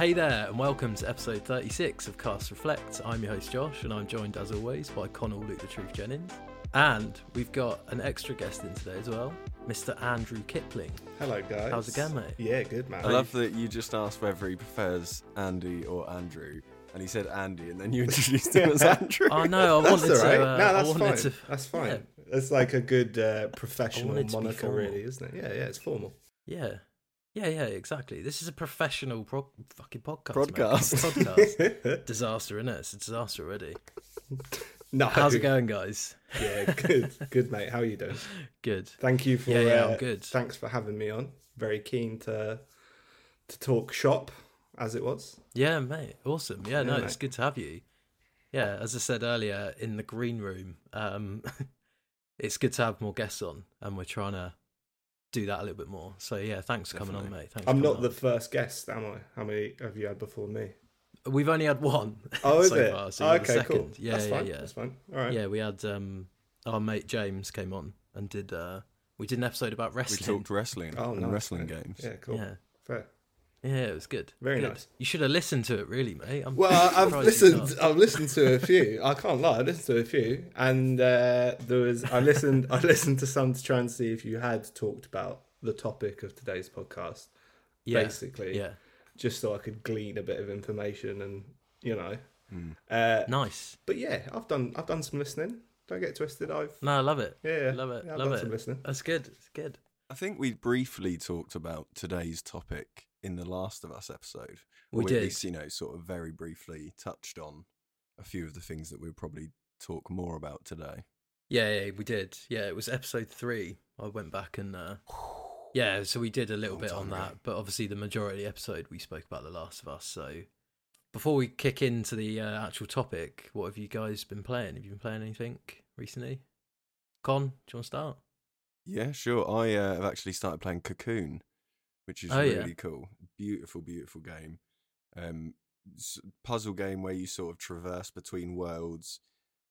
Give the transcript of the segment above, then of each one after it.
Hey there, and welcome to episode 36 of Cast Reflect. I'm your host Josh, and I'm joined as always by Connell Luke the Truth Jennings. And we've got an extra guest in today as well, Mr. Andrew Kipling. Hello, guys. How's it going, mate? Yeah, good, man. I love that you just asked whether he prefers Andy or Andrew, and he said Andy, and then you introduced him as Andrew. Oh no, I That's wanted all right. to. Uh, no, I that's fine. to. That's fine. yeah. It's like a good uh, professional wanted to be moniker, really, isn't it? Yeah, yeah, it's formal. Yeah, yeah, yeah, exactly. This is a professional pro- fucking podcast. mate. Podcast. podcast. disaster, isn't it? It's a disaster already. no. How's it going, guys? Yeah, good, good, mate. How are you doing? Good. Thank you for. Yeah, yeah, I'm uh, good. Thanks for having me on. Very keen to to talk shop, as it was. Yeah, mate. Awesome. Yeah, no, Yeah, it's good to have you. Yeah, as I said earlier in the green room, um, it's good to have more guests on, and we're trying to do that a little bit more. So yeah, thanks for coming on, mate. Thanks. I'm not coming the first guest, am I? How many have you had before me? We've only had one. Oh, is so it? Far, so Oh, you're the okay, cool. second. Yeah, That's yeah, fine. yeah. That's fine. All right. Yeah, we had um, our mate James came on and did. Uh, we did an episode about wrestling. we talked wrestling Oh, and nice, wrestling games. Yeah, cool. Yeah, Fair. Yeah, it was good. Very Good. nice. You should have listened to it, really, mate. I'm Well, I- I've listened. I've listened to a few. I can't lie. I listened to a few, and uh, there was. I listened. I listened to some to try and see if you had talked about the topic of today's podcast, Yeah, basically, yeah, just so I could glean a bit of information and you know. Mm. Uh, nice. but yeah, I've done. I've done some listening. Don't get twisted. I've No, I love it. yeah, yeah Love it, yeah, I've love done it. some listening. That's good. It's good. I think we briefly talked about today's topic in the Last of Us episode. We did. At least, you know, sort of very briefly touched on a few of the things that we'll probably talk more about today. Yeah, yeah, we did. Yeah, it was episode three. I went back and uh, yeah, so we did a little Long bit on ago. that, but obviously the majority of the episode we spoke about The Last of Us. So before we kick into the uh, actual topic, what have you guys been playing? Have you been playing anything recently? Con, do you want to start? Yeah, sure. I uh, have actually started playing Cocoon, which is Oh, yeah. really cool. Beautiful, beautiful game. Um, puzzle game where you sort of traverse between worlds,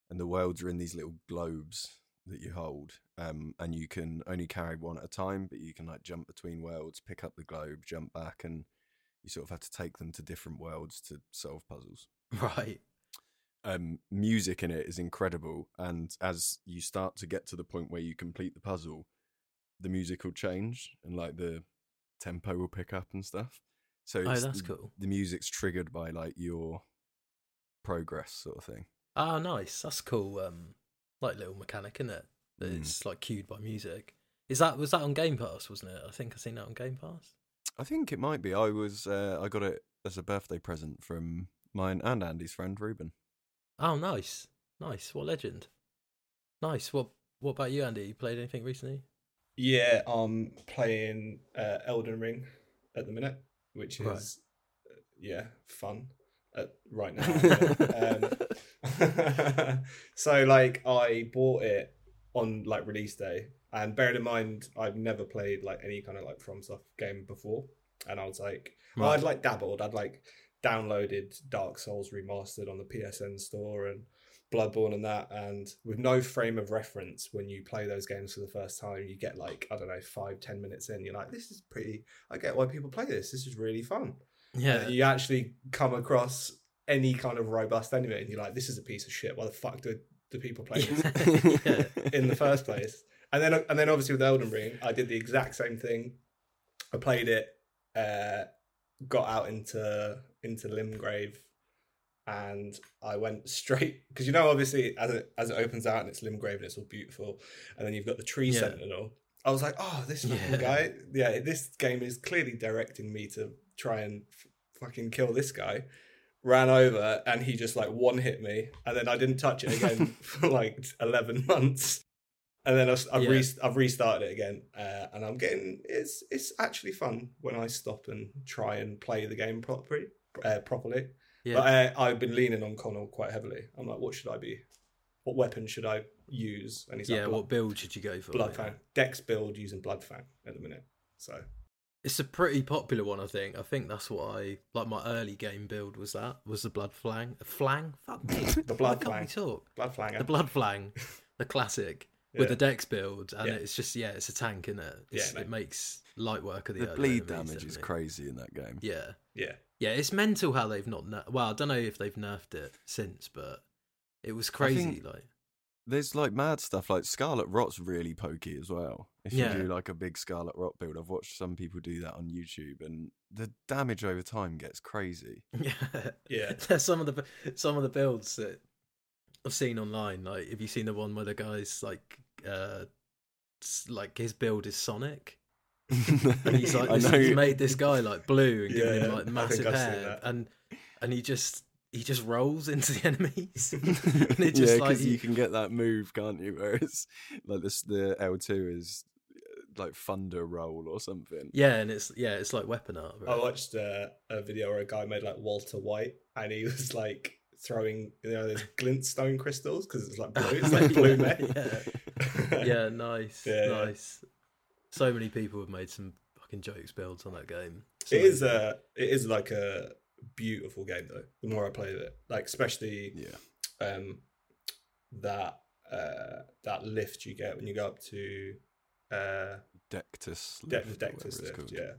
and the worlds are in these little globes that you hold. Um, and you can only carry one at a time, but you can like jump between worlds, pick up the globe, jump back, and you sort of have to take them to different worlds to solve puzzles Right. um, music in it is incredible. And as you start to get to the point where you complete the puzzle, the music will change and like the tempo will pick up and stuff. So Oh, that's the, cool. the music's triggered by like your progress sort of thing. Ah, nice. That's cool. Um, like little mechanic, isn't it? That Mm. It's like cued by music. Is that was that on Game Pass? Wasn't it? I think I seen that on Game Pass. I think it might be. I was uh, I got it as a birthday present from mine and Andy's friend Ruben. Oh, nice, nice. What legend? Nice. What What about you, Andy? You played anything recently? Yeah, I'm playing uh, Elden Ring at the minute, which is Right. uh, yeah fun at, right now. um, so like I bought it on like release day, and bearing in mind I've never played like any kind of like FromSoft game before, and I was like, well, I'd like dabbled, I'd like downloaded Dark Souls remastered on the PSN store and Bloodborne and that, and with no frame of reference when you play those games for the first time, you get like I don't know five ten minutes in, you're like, this is pretty. I get why people play this. This is really fun. yeah. And you actually come across any kind of robust enemy, and you're like, this is a piece of shit. Why the fuck do do people play this yeah. in the first place? And then and then obviously with Elden Ring, I did the exact same thing. I played it, uh, got out into into Limgrave, and I went straight because you know obviously as it as it opens out and it's Limgrave and it's all beautiful, and then you've got the tree Yeah. sentinel. I was like, oh, this Yeah. guy, yeah, this game is clearly directing me to try and f- fucking kill this guy. Ran over and he just like one hit me, and then I didn't touch it again for like eleven months. And then I've, I've, Yeah. re- I've restarted it again, uh, and I'm getting it's it's actually fun when I stop and try and play the game properly. Uh, properly, yeah. but uh, I've been leaning on Connell quite heavily. I'm like, what should I be? What weapon should I use? And he's yeah. like, blood, What build should you go for? Bloodfang. Dex build using Bloodfang at the minute. So It's a pretty popular one, I think. I think that's what I like. My early game build was that was the blood flang. Flang? Fuck me. The Why blood can't we flang. talk? Bloodflanger. The blood flang, the classic with the dex build, and Yeah. it's just yeah, it's a tank in it. Yeah, mate. it makes light work of the, the early bleed enemies, damage is crazy in that game. Yeah, yeah, Yeah, it's mental how they've not. Ner- well, I don't know if they've nerfed it since, but it was crazy. like, There's like mad stuff like Scarlet Rot's really pokey as well. If Yeah. you do like a big Scarlet Rot build, I've watched some people do that on YouTube, and the damage over time gets crazy. yeah, Yeah. Some of the some of the builds that I've seen online. Like, have you seen the one where the guy's like, uh, like his build is Sonic? and he's like, this, he's made this guy like blue and Yeah, him like massive think I've seen hair, and and he just he just rolls into the enemies. yeah, because like you can get that move, can't you? Whereas like this, the L two is uh, like thunder roll or something. yeah, and it's yeah, it's like weapon art. I watched uh, a video where a guy made like Walter White, and he was like throwing you know those glintstone crystals because it's like blue. It's like blue yeah, yeah, yeah, nice, yeah. nice. So many people have made some fucking jokes builds on that game. It's It is amazing. uh it is like a beautiful game though. The more I play it, like especially Yeah, um that uh that lift you get when you go up to uh Dectus. De- lift, Dectus whatever it's lift, yeah.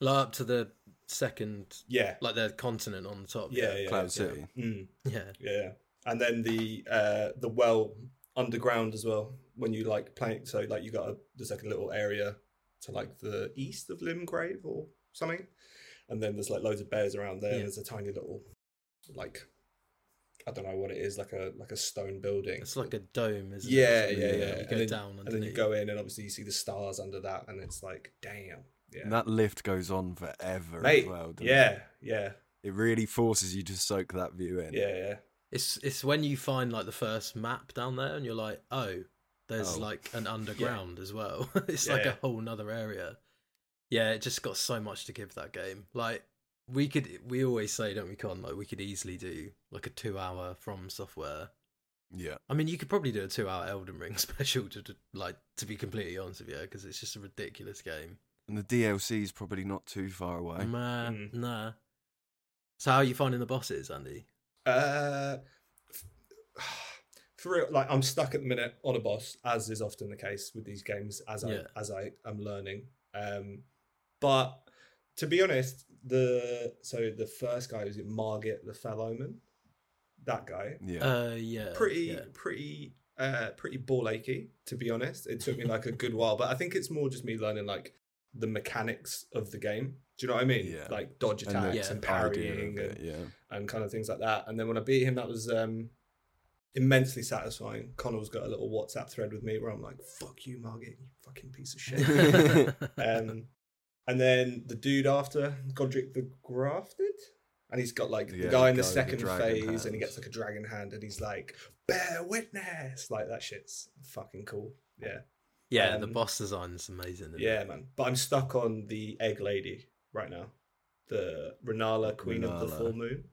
like up to the second, Yeah. like the continent on the top. Yeah, yeah. Cloud yeah. City. Mm, yeah, yeah. And then the uh the well underground as well. When you like playing so like you got a there's like a little area to like the east of Limgrave or something. And then there's like loads of bears around there. Yeah. There's a tiny little like I don't know what it is, like a like a stone building. It's like a dome, isn't Yeah, it? yeah, Yeah. yeah. You And then, down and then you go in, and obviously you see the stars under that, and it's like, damn, yeah, And that lift goes on forever mate, as well. yeah, it? yeah, it really forces you to soak that view in. yeah, yeah. It's it's when you find like the first map down there, and you're like, oh, there's Oh. like an underground as well. it's Yeah, like yeah. a whole nother area. Yeah, it just got so much to give that game. Like we could, we always say, don't we, Con? Like we could easily do like a two-hour from software. Yeah. I mean, you could probably do a two-hour Elden Ring special to to- like to be completely honest with you, because it's just a ridiculous game. And the DLC is probably not too far away. Nah, Mm. nah. So how are you finding the bosses, Andy? Uh, for real, like I'm stuck at the minute on a boss, as is often the case with these games, as Yeah. I as I am learning. Um, but to be honest, the so the first guy was it Margit the Fell Omen, that guy. Yeah. Uh, yeah, pretty yeah. pretty uh pretty ball achy to be honest it took me like a good while but i think it's more just me learning like the mechanics of the game do you know what i mean? Yeah. like dodge attacks and, idea of parrying and, yeah. and kind of things like that. And then when i beat him that was um immensely satisfying. Connor's got a little whatsapp thread with me where i'm like fuck you margit you fucking piece of shit. Um and then the dude after godrick the grafted? And he's got like Yeah, the guy in the the guy the second dragon phase and he gets like a dragon hand and he's like bear witness. Like that shit's fucking cool. Yeah. Yeah, the Um, boss design is amazing. isn't it? yeah man. But i'm stuck on the egg lady right now the rennala queen of the full moon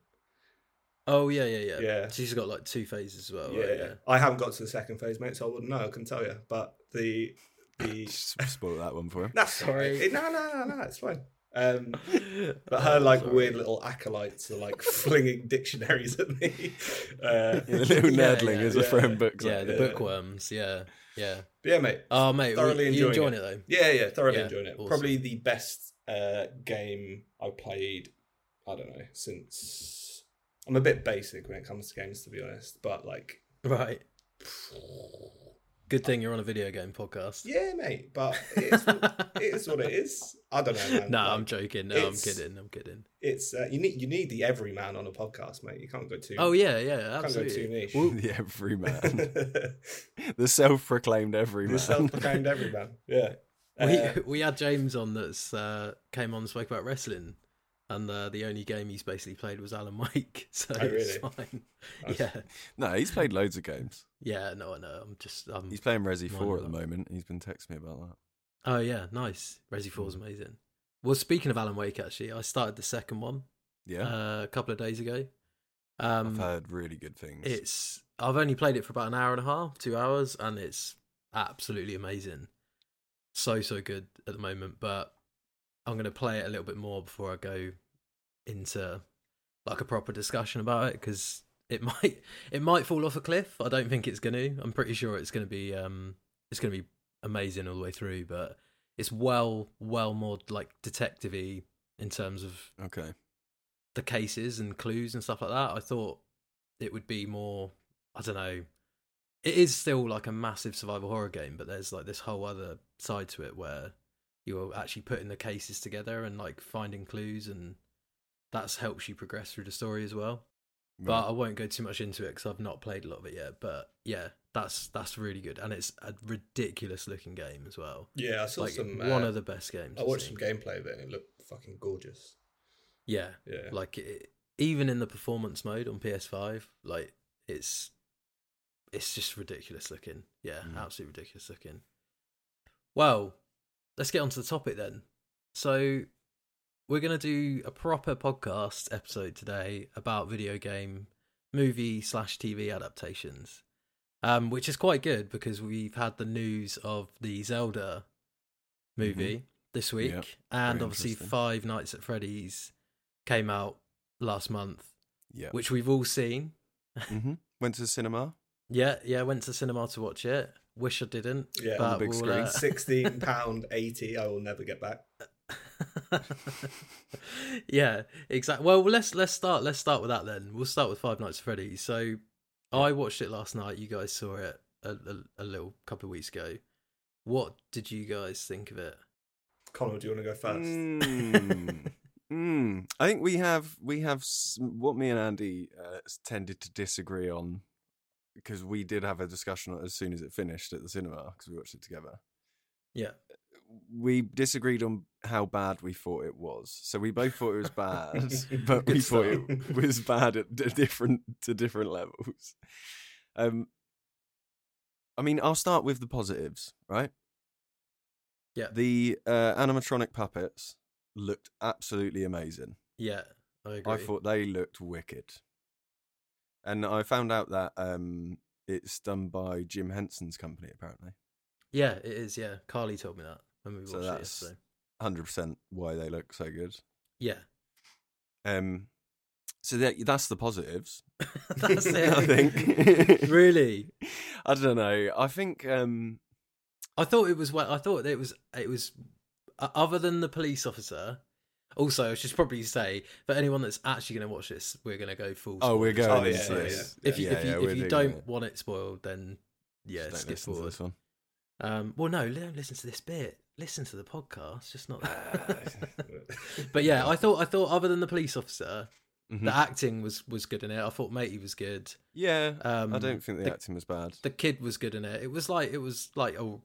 Oh yeah, yeah, yeah. Yeah. She's got like two phases as well. yeah, right? yeah i haven't got to the second phase mate so i wouldn't know i can tell you but the the spoil that one for him. that's Sorry. sorry no no no no it's fine um But her like Sorry. weird little acolytes are like flinging dictionaries at me. Uh, Yeah, the little Yeah, nerdling yeah, as a friend books. Yeah, like the. Yeah. bookworms. Yeah, yeah. but yeah, mate. Oh mate, Thoroughly you enjoying enjoying it. though? Yeah, yeah, thoroughly Yeah, enjoying it. awesome. Probably the best uh, game I played. I don't know since I'm a bit basic when it comes to games, to be honest. But like, Right. Good thing you're on a video game podcast. yeah, mate. But it's it is what it is. I don't know, man. no, Like, I'm joking. No, I'm kidding. I'm kidding. It's uh, you need you need the everyman on a podcast, mate. You can't go too. Oh yeah, yeah, can't go absolutely. too niche. Well, the everyman. the the self-proclaimed everyman. The self-proclaimed everyman. Yeah. We Uh, we had James on that's uh, came on and spoke about wrestling, and uh, the only game he's basically played was Alan Wake, so Oh, it's fine. Nice. Yeah, no, he's played loads of games. yeah. No, I know. I'm just. Um, He's playing Resi 4 at the that. moment. He's been texting me about that. Oh yeah, nice. Resi 4's Mm. amazing. Well, speaking of Alan Wake, actually, I started the second one Yeah, uh, a couple of days ago. I've Um, heard really good things. it's I've only played it for about an hour and a half, two hours, and it's absolutely amazing. So so good at the moment, but I'm gonna play it a little bit more before I go into like a proper discussion about it because it might it might fall off a cliff. I don't think it's gonna. I'm pretty sure it's gonna be um it's gonna be amazing all the way through, but it's well well more like detective-y in terms of okay. the cases and clues and stuff like that. I thought it would be more. I don't know. It is still like a massive survival horror game, but there's like this whole other side to it where you're actually putting the cases together and like finding clues, and that's helps you progress through the story as well. But I won't go too much into it because I've not played a lot of it yet. But yeah, that's that's really good, and it's a ridiculous looking game as well. Yeah, I saw Like some. one uh, of the best games. I watched some gameplay of it and it looked fucking gorgeous. Yeah, Yeah. like it, even in the performance mode on PS5, like it's it's just ridiculous looking. Yeah, Mm. absolutely ridiculous looking. Well, let's get onto the topic then. So we're gonna do a proper podcast episode today about video game movie slash TV adaptations, um, which is quite good because we've had the news of the Zelda movie this week, Yep, and obviously. Five Nights at Freddy's came out last month, yeah. which we've all seen. hmm Went to the cinema. Yeah, yeah, went to cinema to watch it. Wish I didn't. Yeah, on the big we'll, screen. uh, Sixteen pound eighty. I will never get back. yeah, exactly. Well, let's let's start. Let's start with that then. We'll start with Five Nights at Freddy's. So, I watched it last night. You guys saw it a, a, a little couple of weeks ago. What did you guys think of it? Connor, do you want to go first? Mm. Mm. I think we have we have what me and Andy uh, tended to disagree on because we did have a discussion as soon as it finished at the cinema because we watched it together. Yeah, We disagreed on how bad we thought it was. So we both thought it was bad, but we thought it was bad at different to different levels. Um, I mean, I'll start with the positives, right? Yeah. The uh, animatronic puppets looked absolutely amazing. yeah, I agree. I thought they looked wicked. And I found out that um, it's done by Jim Henson's company, apparently. yeah, it is. Yeah, Carly told me that when we watched So it that's- yesterday. 100% why they look so good. Yeah, Um, so that, that's the positives. that's it. I think. really, I don't know. I think um, I thought it was. Well, I thought it was. It was. Uh, other than the police officer. Also, I should probably say for anyone that's actually going to watch this, we're going to go full. oh, we're going Oh, yeah, into yeah, this. If you Yeah, if you yeah, if you don't it. want it spoiled, then yeah, Just don't skip listen to forward. this one. Um, well, no, don't listen to this bit. Listen to the podcast, just not. Ah, but yeah, I thought I thought other than the police officer, Mhm. the acting was was good in it. I thought Matey was good. Yeah, Um, I don't think the, the- acting was bad. The kid was good in it. It was like it was like oh,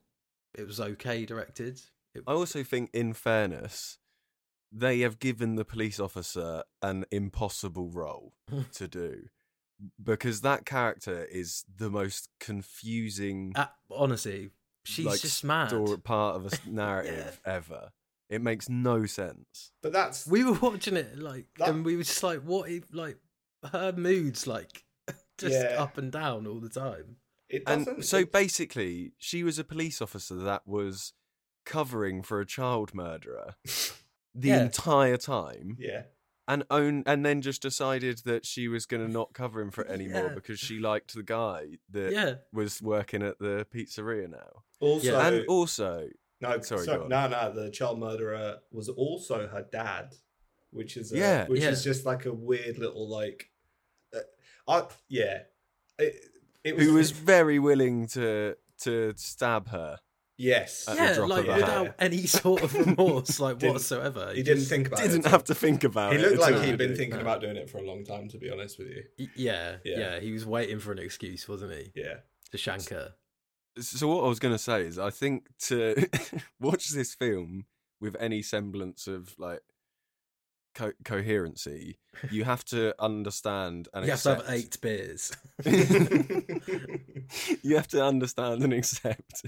it was okay directed. It, I also think, in fairness, they have given the police officer an impossible role to do because that character is the most confusing uh, honestly, she's like, just mad. story- part of a narrative ever. It makes no sense. But that's We were watching it like, That- and we were just like, what? If, like her moods like just Yeah. up and down all the time. it And doesn't. so it- basically, she was a police officer that was covering for a child murderer the Yeah. entire time. yeah, and own and then just decided that she was going to not cover him for it anymore Yeah. because she liked the guy that Yeah, was working at the pizzeria now. also Yeah. and also, no, sorry, sorry, go on. no, no. The child murderer was also her dad, which is a, Yeah. which Yeah. is just like a weird little like, uh, I yeah, it, it was, who was very willing to to stab her. Yes, At the yeah, drop like of without hat. any sort of remorse, like Didn't- whatsoever. he didn't think about it. Didn't have to think about He it. He looked like he'd been thinking No. about doing it for a long time. To be honest with you, Y- Yeah, Yeah. yeah, He was waiting for an excuse, wasn't he, yeah. to shank her? So what I was going to say is, I think to watch this film with any semblance of like co- coherency, you have to understand and You have to have accept- eight beers. you have to understand and accept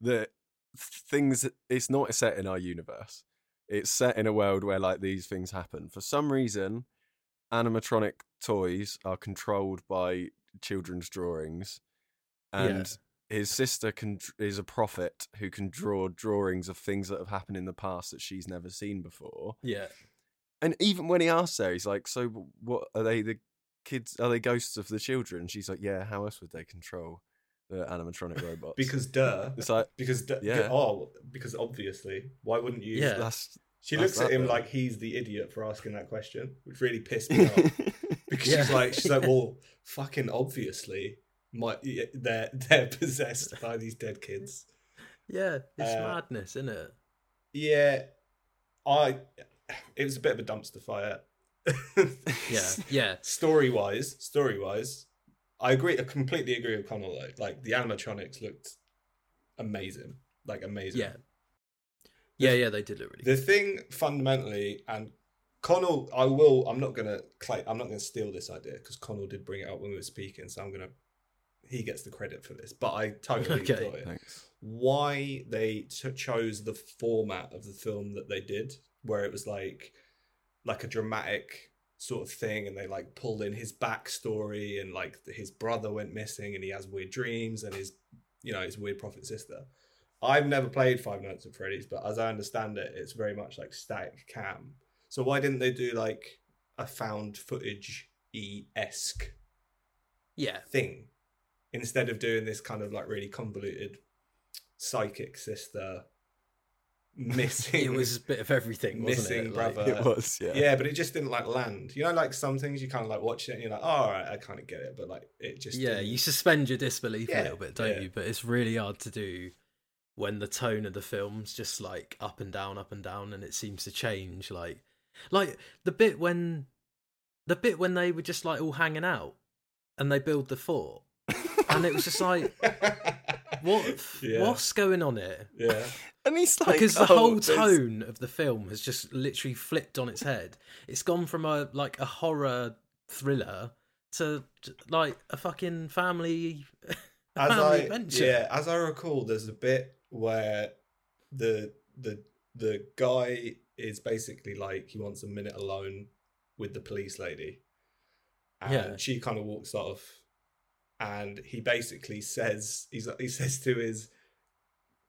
that things it's not set in our universe. It's set in a world where like these things happen. For some reason animatronic toys are controlled by children's drawings and his sister can is a prophet who can draw drawings of things that have happened in the past that she's never seen before. Yeah, and even when he asks her he's like so what are they the kids are they ghosts of the children? She's like yeah how else would they control the animatronic robots Because duh. it's like Because duh, Yeah. oh, because obviously, why wouldn't you? Yeah. that's She That's looks at him bit. like he's the idiot for asking that question, which really pissed me off. Because she's like, she's like, well, fucking obviously, my they're they're possessed by these dead kids. Yeah, it's Uh, madness, isn't it? Yeah, I. It was a bit of a dumpster fire. Yeah, yeah, Story wise, story wise, I agree. I completely agree with Connell. Though. Like the animatronics looked amazing, like amazing. yeah, yeah, yeah. They did look really. The thing fundamentally, and Connell, I will. I'm not gonna. Claim, I'm not gonna steal this idea because Connell did bring it up when we were speaking. So I'm gonna. He gets the credit for this, but I totally Okay. got it. Thanks. Why they ch- chose the format of the film that they did, where it was like, like a dramatic sort of thing, and they like pulled in his backstory, and like his brother went missing, and he has weird dreams, and his, you know, his weird prophet sister. I've never played Five Nights at Freddy's, but as I understand it, it's very much like static cam. So why didn't they do like a found footage esque Yeah, thing instead of doing this kind of like really convoluted psychic sister missing? it was a bit of everything, wasn't missing it? Like- brother. It was, yeah. yeah, but it just didn't like land. You know, like some things you kind of like watch it and you're like, oh, all right, I kind of get it, but like it just yeah, didn't- you suspend your disbelief Yeah, a little bit, don't yeah. you? But it's really hard to do when the tone of the film's just like up and down, up and down, and it seems to change. Like, like the bit when, the bit when they were just like all hanging out, and they build the fort, and it was just like, what, Yeah. what's going on here? yeah. And he's like, because the oh, whole there's- tone of the film has just literally flipped on its head. It's gone from a like a horror thriller to like a fucking family as family I adventure. yeah, as I recall, there's a bit where the the the guy is basically like he wants a minute alone with the police lady, and Yeah. she kind of walks off, and he basically says he's he says to his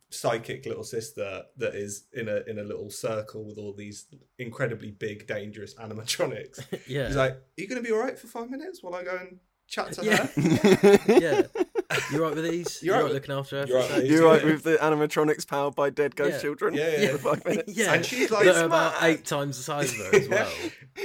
psychic little sister that is in a in a little circle with all these incredibly big dangerous animatronics. yeah, He's like, "Are you going to be all right for five minutes while I go and chat to Yeah. her?" yeah. You're right with these? You're You right right looking after her? you're right with these. You're right Yeah. with the animatronics powered by dead ghost Yeah. children. Yeah, yeah, For five minutes. yeah, And she's like, that about eight times the size of her as well.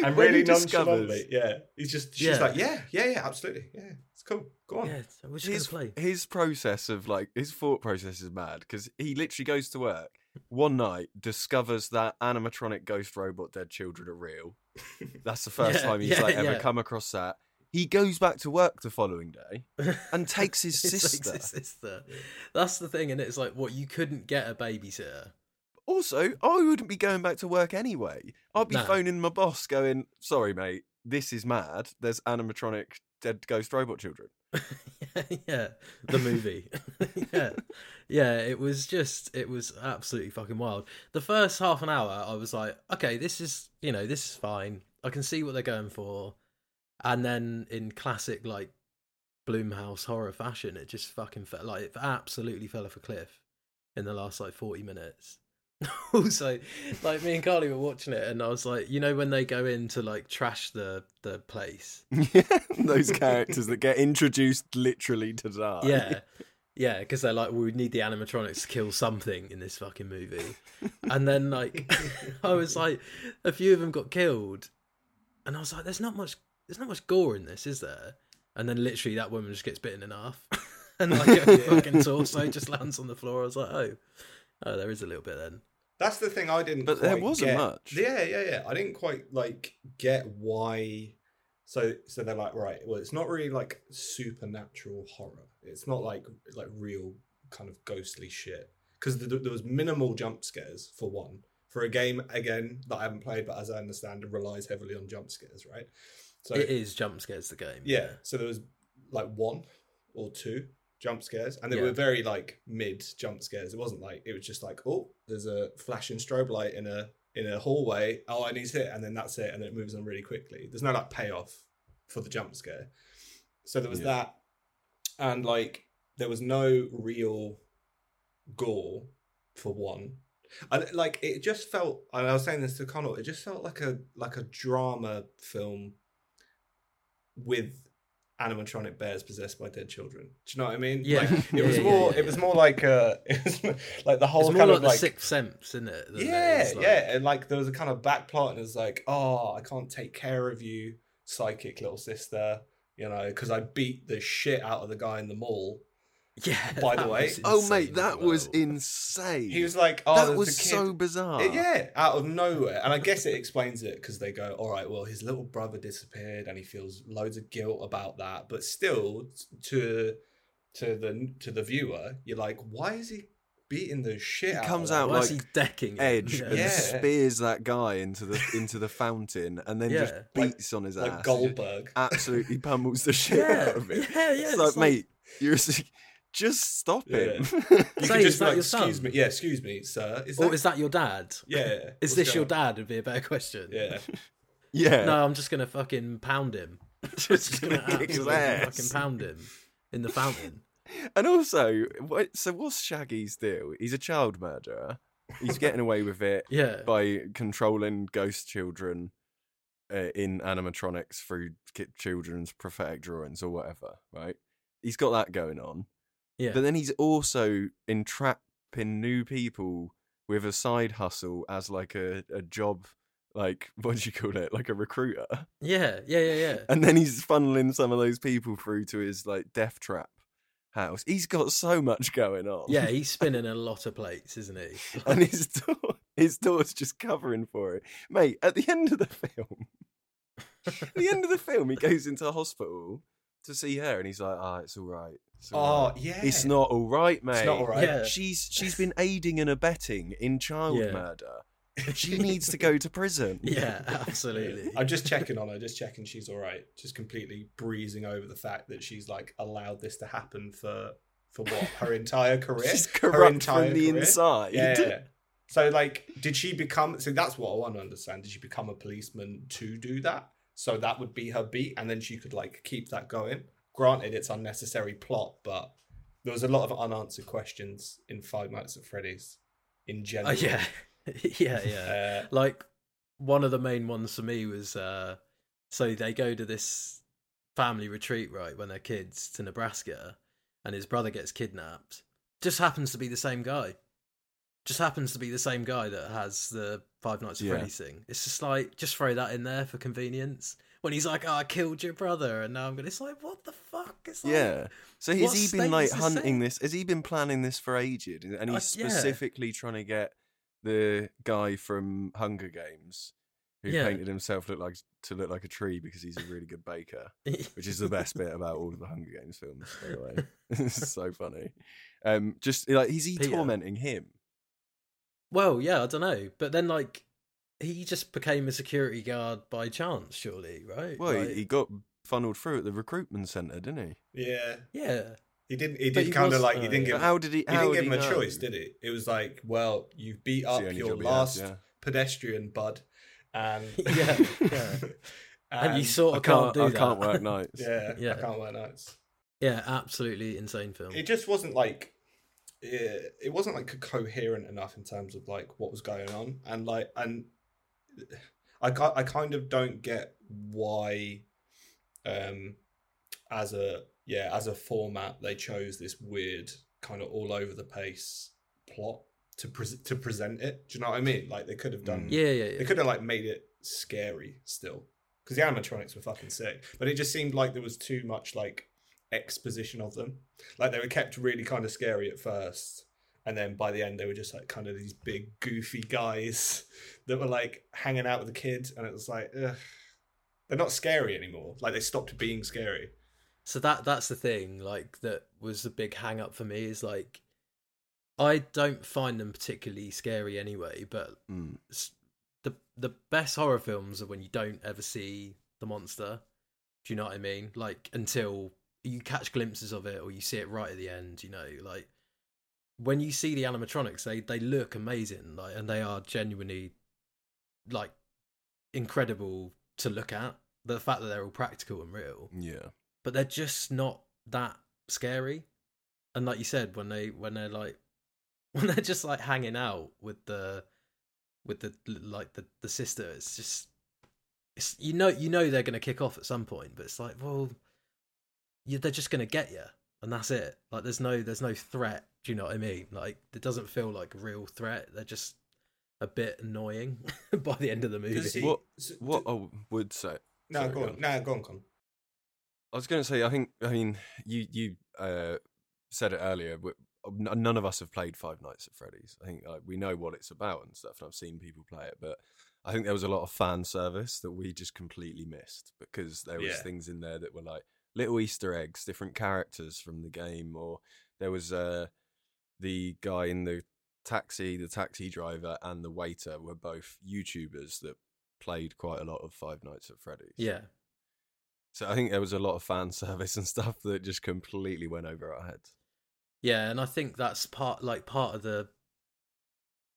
and When really he discovers- nonchalantly, yeah. He's just she's Yeah. like, yeah, yeah, yeah, absolutely, yeah, it's cool. Go on. Yeah, so his, play. his process of like his thought process is mad because he literally goes to work one night discovers that animatronic ghost robot dead children are real that's the first Yeah, time he's yeah, like ever yeah. come across that he goes back to work the following day and takes his sister his sister. That's the thing, and it's like what you couldn't get a babysitter. also i wouldn't be going back to work anyway i'd be No. phoning my boss going sorry mate this is mad there's animatronic dead ghost robot children yeah, the movie. yeah, yeah. It was just, it was absolutely fucking wild. The first half an hour, I was like, okay, this is, you know, this is fine. I can see what they're going for. And then in classic like Blumhouse horror fashion, it just fucking felt like it absolutely fell off a cliff in the last like forty minutes. also, like me and Carly were watching it, and I was like, you know, when they go in to like trash the the place, those characters that get introduced literally to die. Yeah. Yeah because they're like well, we need the animatronics to kill something in this fucking movie. And then like i was like a few of them got killed and i was like there's not much there's not much gore in this is there? And then literally that woman just gets bitten in half. And like her fucking torso just lands on the floor. I was like oh oh there is a little bit then That's the thing I didn't. But there wasn't get. much. Yeah, yeah, yeah. I didn't quite like get why. So, so they're like, right. Well, it's not really like supernatural horror. It's not like like real kind of ghostly shit because there, there was minimal jump scares for one. For a game again that I haven't played, but as I understand, it relies heavily on jump scares, right? So it is jump scares the game yeah. So there was like one or two jump scares, and they Yeah. were very like mid jump scares. It wasn't like it was just like oh, there's a flashing strobe light in a in a hallway. Oh, I need to hit, and then that's it, and it moves on really quickly. There's no like payoff for the jump scare. So there was Yeah. that, and like there was no real gore for one. And like it just felt, and I was saying this to Connell, it just felt like a like a drama film with animatronic bears possessed by dead children. Do you know what I mean? Yeah. Like, it was yeah, more. yeah, It was more like uh, it was like the whole It's kind like of the like sixth sense, isn't it? it yeah, like- yeah, and like there was a kind of back plot, and it's like, oh, I can't take care of you, psychic little sister, you know, because I beat the shit out of the guy in the mall. Yeah. By the way- Oh mate, as that was insane. He was like, oh, that was a kid. so bizarre. It- yeah, out of nowhere. And I guess it explains it because they go, all right, well, his little brother disappeared and he feels loads of guilt about that. But still, to to the to the viewer, you're like, why is he beating the shit He out comes of out that? Like is he decking him? Edge Yeah. and Yeah. spears that guy into the into the fountain and then just Yeah. Like- beats on his like ass. Goldberg. Absolutely pummels the shit Yeah, out of him. yeah, yeah. It's like, it's mate, you're just stop Yeah. him. You Say, could is just be that like, your excuse son? me, yeah, excuse me, sir. Is Or that is that your dad? yeah? Is what's this your going on? dad? Would be a better question. Yeah, yeah. No, I'm just gonna fucking pound him. just gonna gonna kick his absolutely ass. fucking pound him in the fountain. And also, what, so what's Shaggy's deal? He's a child murderer. He's getting away with it Yeah. by controlling ghost children uh, in animatronics through children's prophetic drawings or whatever, right? He's got that going on. Yeah. But then he's also entrapping new people with a side hustle as like a, a job, like what do you call it? Like a recruiter. Yeah. Yeah. Yeah. Yeah. And then he's funneling some of those people through to his like death trap house. He's got so much going on. Yeah, he's spinning a lot of plates, isn't he? and his door, his door's just covering for it, mate. At the end of the film, at the end of the film, he goes into hospital to see her, and he's like, "Ah, it's all right. It's all Oh right." yeah, It's not all right, mate. It's not all right. Yeah. She's she's been aiding and abetting in child Yeah. murder. She needs to go to prison. Yeah, absolutely. I'm just checking on her, just checking she's all right. Just completely breezing over the fact that she's like allowed this to happen for for what her entire career. She's Her corrupt entire from the career? inside. Yeah, yeah. So like, did she become? So that's what I want to understand. Did she become a policeman to do that? So that would be her beat, and then she could like keep that going. Granted, it's unnecessary plot, but there was a lot of unanswered questions in Five Nights at Freddy's in Oh, general. yeah. yeah, yeah. Uh, Like one of the main ones for me was uh so they go to this family retreat, right, when they're kids to Nebraska and his brother gets kidnapped. Just happens to be the same guy. Just happens to be the same guy that has the Five Nights at Yeah. Freddy's thing. It's just like just throw that in there for convenience. When he's like, "Oh, I killed your brother," and now I'm gonna. It's like, what the fuck? It's like, Yeah. So has he been like hunting this? Has he been planning this for ages? And Uh, he's yeah. specifically trying to get the guy from Hunger Games who Yeah. painted himself look like to look like a tree because he's a really good baker, which is the best bit about all of the Hunger Games films. By the way, it's so funny. Um, just like is he Peter. tormenting him? Well, yeah, I don't know, but then like he just became a security guard by chance, surely, right? Well, Like, he, he got funneled through at the recruitment center, didn't he? yeah, yeah, he didn't. He did kind of like he uh, didn't yeah. give. How did he? he didn't give did him a choice, did he? It was like, well, you've beat up your job he has, last yeah. pedestrian bud, and yeah, yeah. and you sort I of can't, can't. do I that. can't work nights. yeah, Yeah. I can't wear nights. yeah, absolutely insane film. It just wasn't like it, it wasn't like coherent enough in terms of like what was going on, and like and I I kind of don't get why, um, as a yeah as a format they chose this weird kind of all over the place plot to pre- to present it. Do you know what I mean? Like they could have done Mm. yeah, yeah, they could have like made it scary still because the animatronics were fucking sick but it just seemed like there was too much like exposition of them like they were kept really kind of scary at first and then by the end they were just like kind of these big goofy guys that were like hanging out with the kids and it was like ugh. they're not scary anymore like they stopped being scary So that that's the thing, like that was the big hang up for me is like I don't find them particularly scary anyway, but Mm. the the best horror films are when you don't ever see the monster. Do you know what I mean? Like until you catch glimpses of it or you see it right at the end, you know, like when you see the animatronics, they they look amazing, like and they are genuinely like incredible to look at. The fact that they're all practical and real Yeah. but they're just not that scary. And like you said, when they when they're like when they're just like hanging out with the with the like the the sister, it's just it's you know you know they're gonna kick off at some point, but it's like well you, they're just gonna get you, and that's it. Like there's no there's no threat. Do you know what I mean? Like it doesn't feel like a real threat. They're just a bit annoying by the end of the movie. He- What- s- What d- I would say, no, sorry, go go on. on. No, go on, Con. I was going to say, I think, I mean, you you uh, said it earlier. but None of us have played Five Nights at Freddy's. I think like, we know what it's about and stuff, and I've seen people play it. But I think there was a lot of fan service that we just completely missed because there was Yeah. things in there that were like little Easter eggs, different characters from the game, or there was uh, the guy in the taxi, the taxi driver, and the waiter were both YouTubers that played quite a lot of Five Nights at Freddy's. yeah, So I think there was a lot of fan service and stuff that just completely went over our heads. yeah, and I think that's part like part of the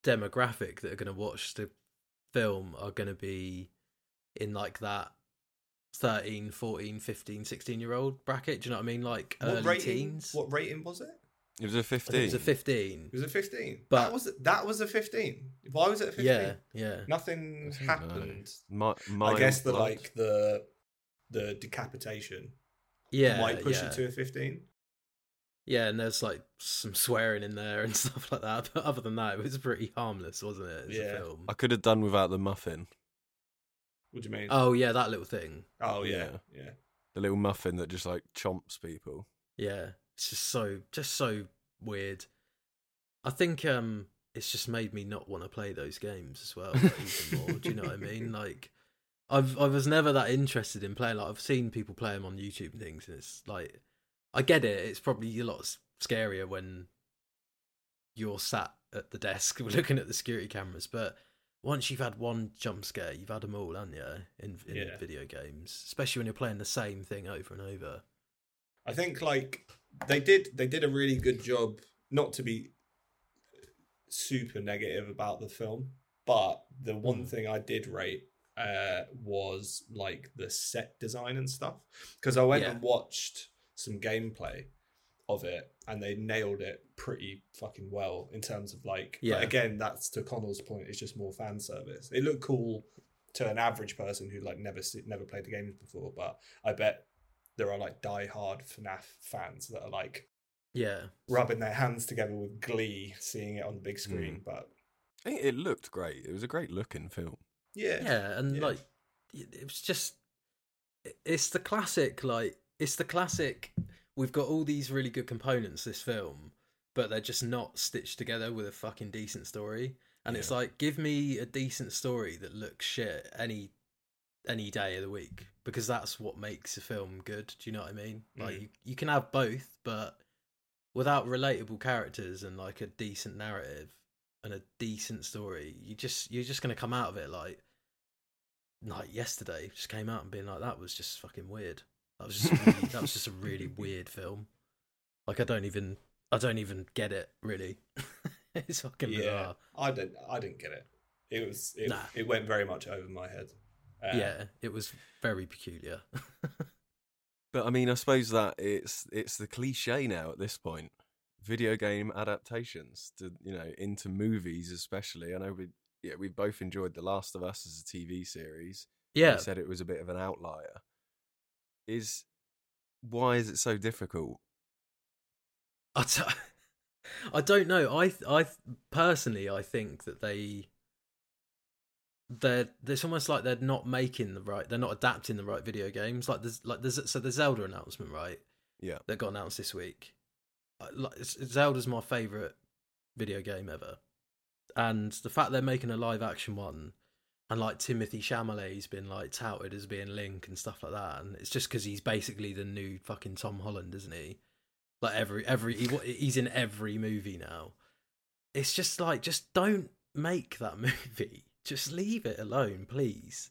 demographic that are going to watch the film are going to be in like that 13 14 15 16 year old bracket do you know what i mean like What early rating? teens What rating was it? It was a fifteen. it was a 15 It Was a fifteen? But- that was that was a fifteen. Why was it a fifteen? yeah yeah Nothing I don't know. happened. Mi- I guess the blood. like the the decapitation yeah might push yeah. it to a fifteen. yeah and there's like some swearing in there and stuff like that but other than that it was pretty harmless wasn't it as Yeah. a film I could have done without the muffin, What do you mean? oh yeah that little thing oh yeah, yeah. the little muffin that just like chomps people. Yeah, it's just so just so weird. I think um it's just made me not want to play those games as well like, even more. Do you know what I mean? Like I've I was never that interested in playing like I've seen people play them on YouTube and things and it's like I get it. It's probably a lot scarier when you're sat at the desk looking at the security cameras, but once you've had one jump scare, you've had them all, haven't you? In, in Yeah. video games, especially when you're playing the same thing over and over. I think like they did they did a really good job not to be super negative about the film, but the one Mm. thing I did rate uh was like the set design and stuff because I went Yeah. and watched some gameplay of it and they nailed it pretty fucking well in terms of like Yeah. but again that's to Connell's point it's just more fan service it looked cool to an average person who like never never played the games before but I bet there are like die-hard FNAF fans that are like Yeah, rubbing their hands together with glee seeing it on the big screen. Mm. But I think it looked great. It was a great looking film. yeah, yeah and Yeah. like it it was just it's the classic like it's the classic we've got all these really good components this film but they're just not stitched together with a fucking decent story and it's like give me a decent story that looks shit any any day of the week because that's what makes a film good do you know what i mean like Mm. you, you can have both but without relatable characters and like a decent narrative and a decent story you just you're just going to come out of it like like yesterday just came out and being like that was just fucking weird that was just really, that was just a really weird film like i don't even i don't even get it really it's fucking yeah. bizarre I didn't, I didn't get it. It was, it, Nah. it went very much over my head. Uh, yeah it was very peculiar But I mean, I suppose that it's it's the cliche now at this point. Video game adaptations to you know into movies, especially. I know we yeah we both enjoyed The Last of Us as a TV series. yeah You said it was a bit of an outlier. Is why is it so difficult? I t- I don't know. I I personally I think that they they're it's almost like they're not making the right they're not adapting the right video games like there's like there's so the Zelda announcement right Yeah, that got announced this week. Like Zelda's my favorite video game ever, and the fact they're making a live action one, and like Timothée Chalamet's been like touted as being Link and stuff like that, and it's just because he's basically the new fucking Tom Holland, isn't he? Like every every he, he's in every movie now. It's just like just don't make that movie. Just leave it alone, please.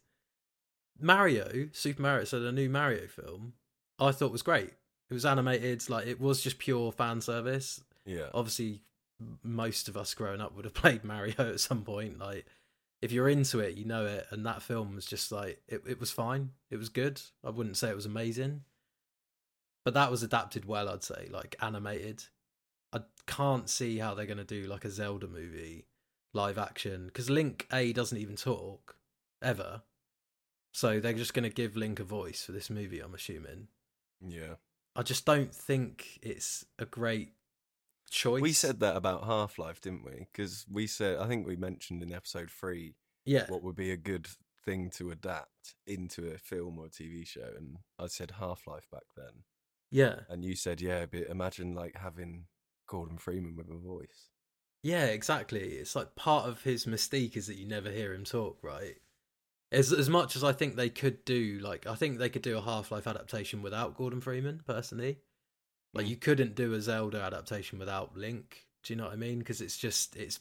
Mario, Super Mario, so the new Mario film, I thought was great. It was animated, like it was just pure fan service. yeah. Obviously, most of us growing up would have played Mario at some point. Like, if you're into it, you know it. And that film was just like it. It was fine. It was good. I wouldn't say it was amazing, but that was adapted well. I'd say, like animated. I can't see how they're gonna do like a Zelda movie live action because Link A doesn't even talk ever. So they're just gonna give Link a voice for this movie. I'm assuming. Yeah. I just don't think it's a great choice. We said that about Half Life, didn't we? Because we said, I think we mentioned in episode three yeah, what would be a good thing to adapt into a film or a TV show, and I said Half Life back then, yeah, and you said, yeah, but imagine like having Gordon Freeman with a voice. Yeah, exactly. It's like part of his mystique is that you never hear him talk, right? As as much as I think they could do, like I think they could do a Half Life adaptation without Gordon Freeman, personally. Like Mm. you couldn't do a Zelda adaptation without Link. Do you know what I mean? Because it's just it's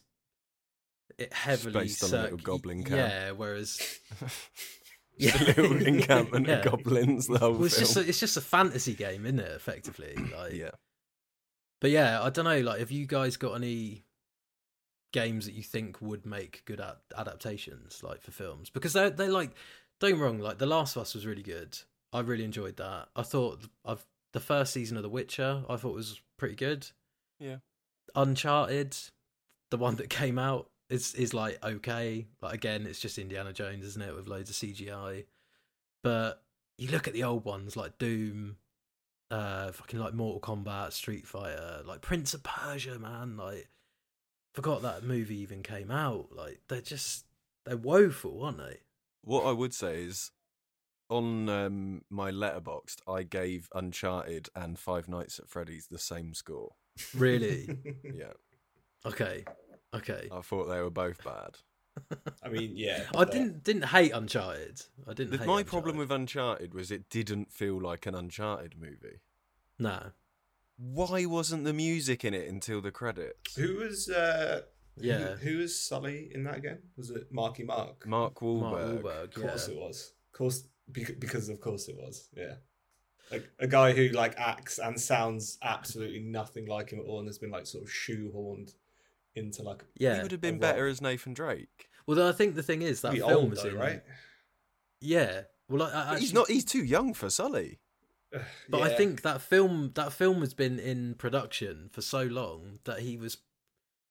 it heavily based on a little goblin camp. Yeah, whereas Just a little encampment Yeah. of goblins the whole well, it's film. just a, it's just a fantasy game, isn't it? Effectively, like yeah. But yeah, I don't know. Like, have you guys got any games that you think would make good ad- adaptations, like for films? Because they they like, don't get me wrong. Like, The Last of Us was really good. I really enjoyed that. I thought I've the first season of The Witcher. I thought was pretty good. Yeah. Uncharted, the one that came out, is is like okay. Like again, it's just Indiana Jones, isn't it, with loads of CGI. But you look at the old ones like Doom, uh, fucking like Mortal Kombat, Street Fighter, like Prince of Persia, man. Like, forgot that movie even came out. Like, they're just they're woeful, aren't they? What I would say is, on um, my letterboxd, I gave Uncharted and Five Nights at Freddy's the same score. Really? Yeah, okay, okay. I thought they were both bad. I mean, yeah. I didn't didn't hate Uncharted. I didn't. The- hate my problem with Uncharted was it didn't feel like an Uncharted movie. no, Why wasn't the music in it until the credits? Who was uh Yeah. who, who was Sully in that again? Was it Marky Mark? Mark Wahlberg. Mark Wahlberg. Of course yeah. it was. Of course because of course it was. Yeah. Like a guy who like acts and sounds absolutely nothing like him at all and has been like sort of shoehorned into like Yeah. He would have been better as Nathan Drake. Well, I think the thing is that Pretty film old was though, in right? Yeah. Well, I, I But he's not. He's too young for Sully. But I think that film that film has been in production for so long that he was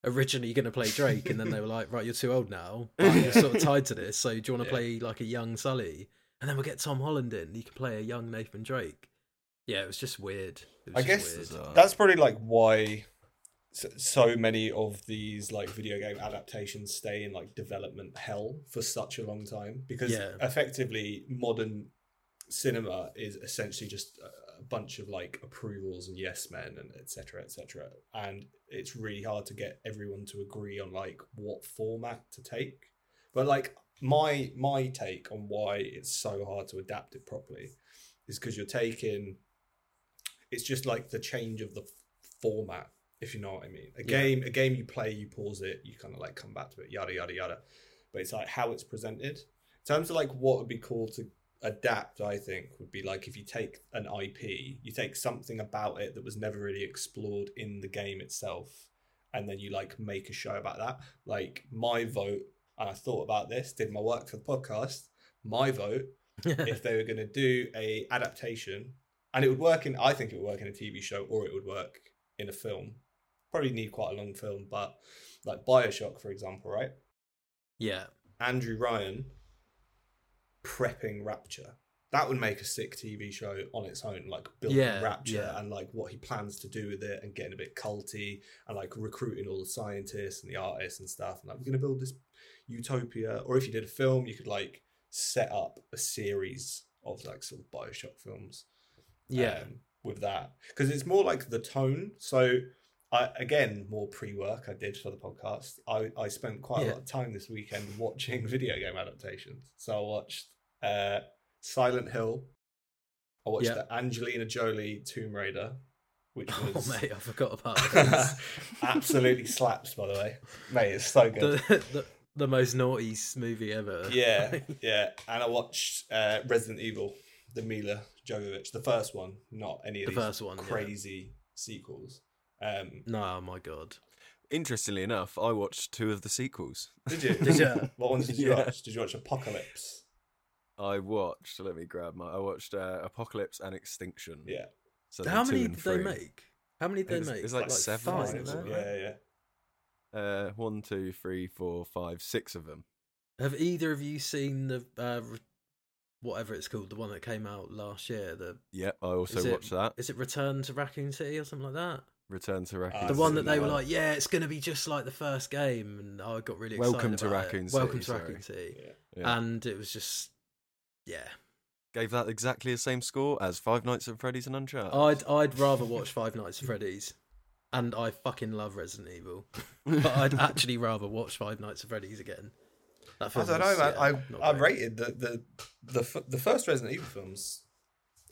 originally going to play Drake, and then they were like, "Right, you're too old now. You're sort of tied to this. So do you want to Yeah. play like a young Sully?" And then we'll get Tom Holland in. He can play a young Nathan Drake. Yeah, it was just weird. Was I just guess weird. That's probably like why so, so many of these like video game adaptations stay in like development hell for such a long time because Yeah. effectively modern cinema is essentially just a bunch of like approvals and yes men and etc etc and it's really hard to get everyone to agree on like what format to take. But like my my take on why it's so hard to adapt it properly is because you're taking it's just like the change of the f- format if you know what i mean. A Yeah. game a game you play you pause it you kind of like come back to it yada yada yada. But it's like how it's presented. In terms of like what would be cool to adapt i think would be like if you take an ip you take something about it that was never really explored in the game itself and then you like make a show about that. Like my vote and i thought about this did my work for the podcast my vote if they were going to do a adaptation and it would work in i think it would work in a tv show or it would work in a film. Probably need quite a long film but like bioshock for example right? Yeah, andrew ryan prepping rapture. That would make a sick tv show on its own like building Yeah, rapture yeah. and like what he plans to do with it and getting a bit culty and like recruiting all the scientists and the artists and stuff and like we're going to build this utopia. Or if you did a film you could like set up a series of like sort of bioshock films yeah, um, with that. Because it's more like the tone. So I, again more pre-work i did for the podcast. I, I spent quite a lot of time this weekend watching video game adaptations. So i watched uh, silent hill i watched Yeah. the angelina jolie tomb raider which Oh was mate, I forgot about this. absolutely slaps by the way mate it's so good the, the the most naughty movie ever. yeah, yeah. And I watched uh, Resident Evil, the Milla Jovovich, the first one, not any of The these first one, yeah. crazy sequels. Um, no, my god. Interestingly enough, I watched two of the sequels. did you? Did ya? What ones did you Yeah. watch? Did you watch Apocalypse? I watched. Let me grab my. I watched uh, Apocalypse and Extinction. Yeah, So How many did they make? How many did they It's- make? it's like seven, five, isn't it? isn't it? yeah, yeah. Uh, one, two, three, four, five, six of them. Have either of you seen the uh, whatever it's called, the one that came out last year. The Yep, I also Is it- watched that. is it Return to Raccoon City or something like that? Return to Raccoon. The one that they that were one. like, yeah, it's going to be just like the first game, and I got really excited. Welcome to about Raccoon it. City, Welcome to sorry. Raccoon City, Yeah. Yeah. and it was just, yeah. Gave that exactly the same score as Five Nights at Freddy's and Uncharted. I'd I'd rather watch Five Nights at Freddy's, and I fucking love Resident Evil, but I'd actually rather watch Five Nights at Freddy's again. That I don't know, was, man. yeah, I not I rated the the the f- the first Resident Evil films.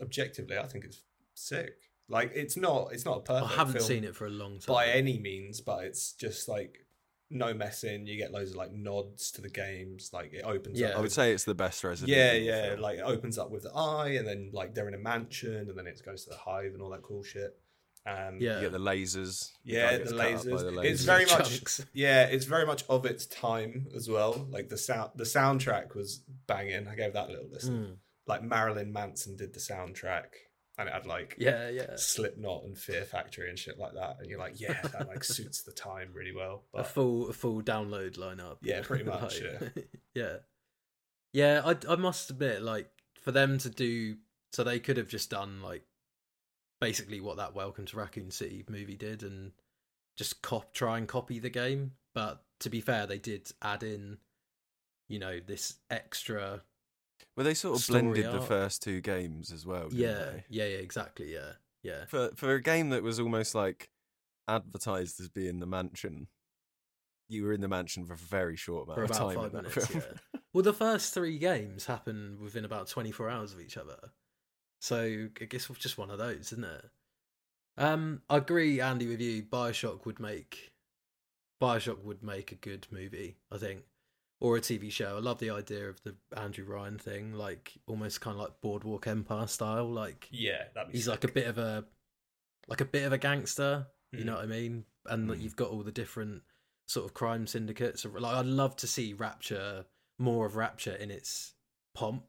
Objectively, I think it's sick. Like it's not it's not a perfect. I haven't film seen it for a long time. by any means, but it's just like no messing. You get loads of like nods to the games. Like it opens. Yeah. up I would say it's the best Resident Yeah, Evil yeah. film. Like it opens up with the eye, and then like they're in a mansion, and then it goes to the hive and all that cool shit. Um, Yeah. You get the lasers. Yeah, guy gets the cut up by lasers. It's lasers. very much yeah, it's very much of its time as well. Like the sound, the soundtrack was banging. I gave that a little listen. Mm. Like Marilyn Manson did the soundtrack, and it had like Yeah, yeah. Slipknot and Fear Factory and shit like that. And you're like, yeah, that like suits the time really well. a full a full download lineup. Yeah, pretty much, Like, yeah. Yeah, I I must admit, like for them to do so they could have just done like basically what that Welcome to Raccoon City movie did and just cop try and copy the game. But to be fair, they did add in, you know, this extra Well, they sort of blended the first two games as well. didn't Yeah, they? yeah, yeah, exactly, yeah. Yeah. For for a game that was almost like advertised as being the mansion, you were in the mansion for a very short amount For of time. five minutes, yeah. Well, the first three games happen within about 24 hours of each other. So I guess it's just one of those, isn't it? Um, I agree, Andy, with you. Bioshock would make Bioshock would make a good movie, I think, or a TV show. I love the idea of the Andrew Ryan thing, like almost kind of like Boardwalk Empire style. Like yeah, he's like a bit of a like a bit of a gangster you Mhm. know what i mean and like, Mm. you've got all the different sort of crime syndicates like i'd love to see rapture more of rapture in its pomp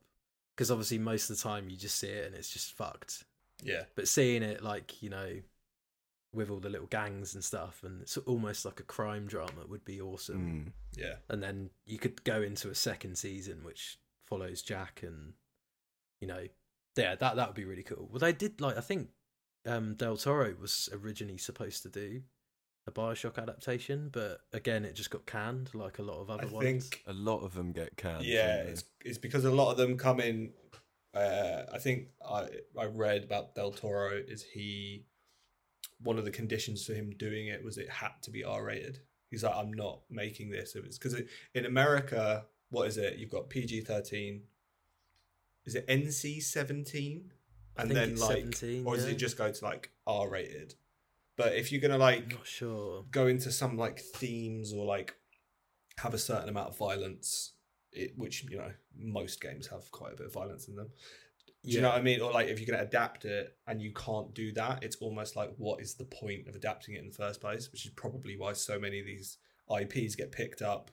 because obviously most of the time you just see it and it's just fucked yeah, but seeing it like you know with all the little gangs and stuff and it's almost like a crime drama would be awesome Mm. yeah. and then you could go into a second season which follows Jack and you know yeah that that would be really cool. Well, they did like I think um, Del Toro was originally supposed to do a Bioshock adaptation, but again it just got canned like a lot of other I ones. think A lot of them get canned. yeah, it's, it's because a lot of them come in. Uh, I think I I read about Del Toro is he one of the conditions for him doing it was it had to be R rated. He's like, I'm not making this if it's because it, in America, what is it? You've got PG thirteen. Is it NC seventeen? And then like, 17, or does it just go to like R rated? But if you're gonna like sure. go into some like themes or like have a certain amount of violence, it, which you know most games have quite a bit of violence in them. Do you know what I mean? Or like if you're gonna adapt it and you can't do that, it's almost like what is the point of adapting it in the first place? Which is probably why so many of these IPs get picked up.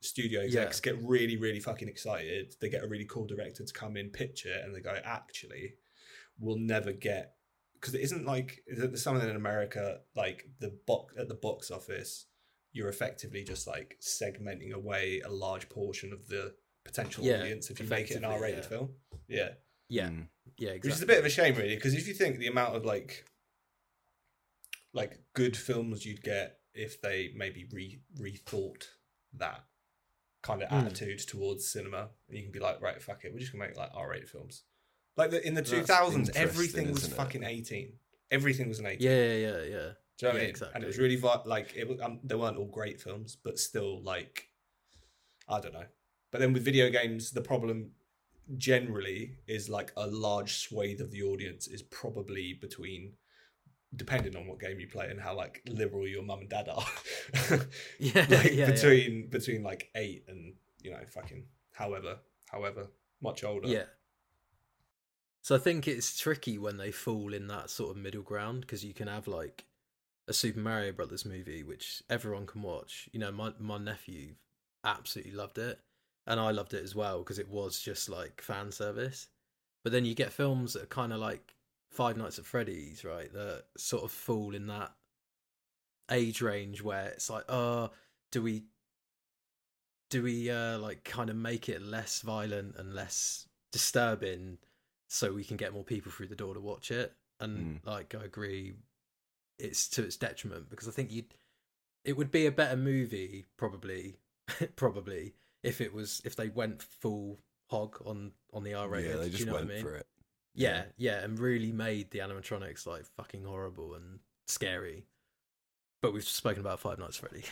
Studio execs get really, really fucking excited. They get a really cool director to come in, pitch it, and they go, actually, we'll never get because it isn't like there's something in America like the box at the box office, you're effectively just like segmenting away a large portion of the potential Yeah, audience if you make it an R-rated yeah. film. Yeah, Yeah, Mm. yeah, exactly. which is a bit of a shame, really, because if you think the amount of like like good films you'd get if they maybe re rethought that kind of Mm. attitude towards cinema, and you can be like, right, fuck it, we're just gonna make like R-rated films. Like the, in the two thousands, everything was isn't it? fucking eighteen. Everything was an eighteen. Yeah, yeah, yeah, yeah. Do you know what Yeah, I mean? exactly. And it was really like it. Um, they weren't all great films, but still like I don't know. But then with video games, the problem generally is like a large swathe of the audience is probably between, depending on what game you play and how like liberal your mum and dad are. Yeah, like yeah, yeah. between between like eight and you know fucking however however much older. Yeah. So I think it's tricky when they fall in that sort of middle ground because you can have like a Super Mario Brothers movie which everyone can watch. You know, my my nephew absolutely loved it, and I loved it as well because it was just like fan service. But then you get films that are kind of like Five Nights at Freddy's, right? That sort of fall in that age range where it's like, oh, do we do we uh like kind of make it less violent and less disturbing, so we can get more people through the door to watch it. And Mm. like I agree, it's to its detriment because I think you, it would be a better movie probably, probably if it was if they went full hog on on the R rated. yeah, they just you know went I mean? for it. Yeah, yeah, and really made the animatronics like fucking horrible and scary. But we've spoken about Five Nights Freddy.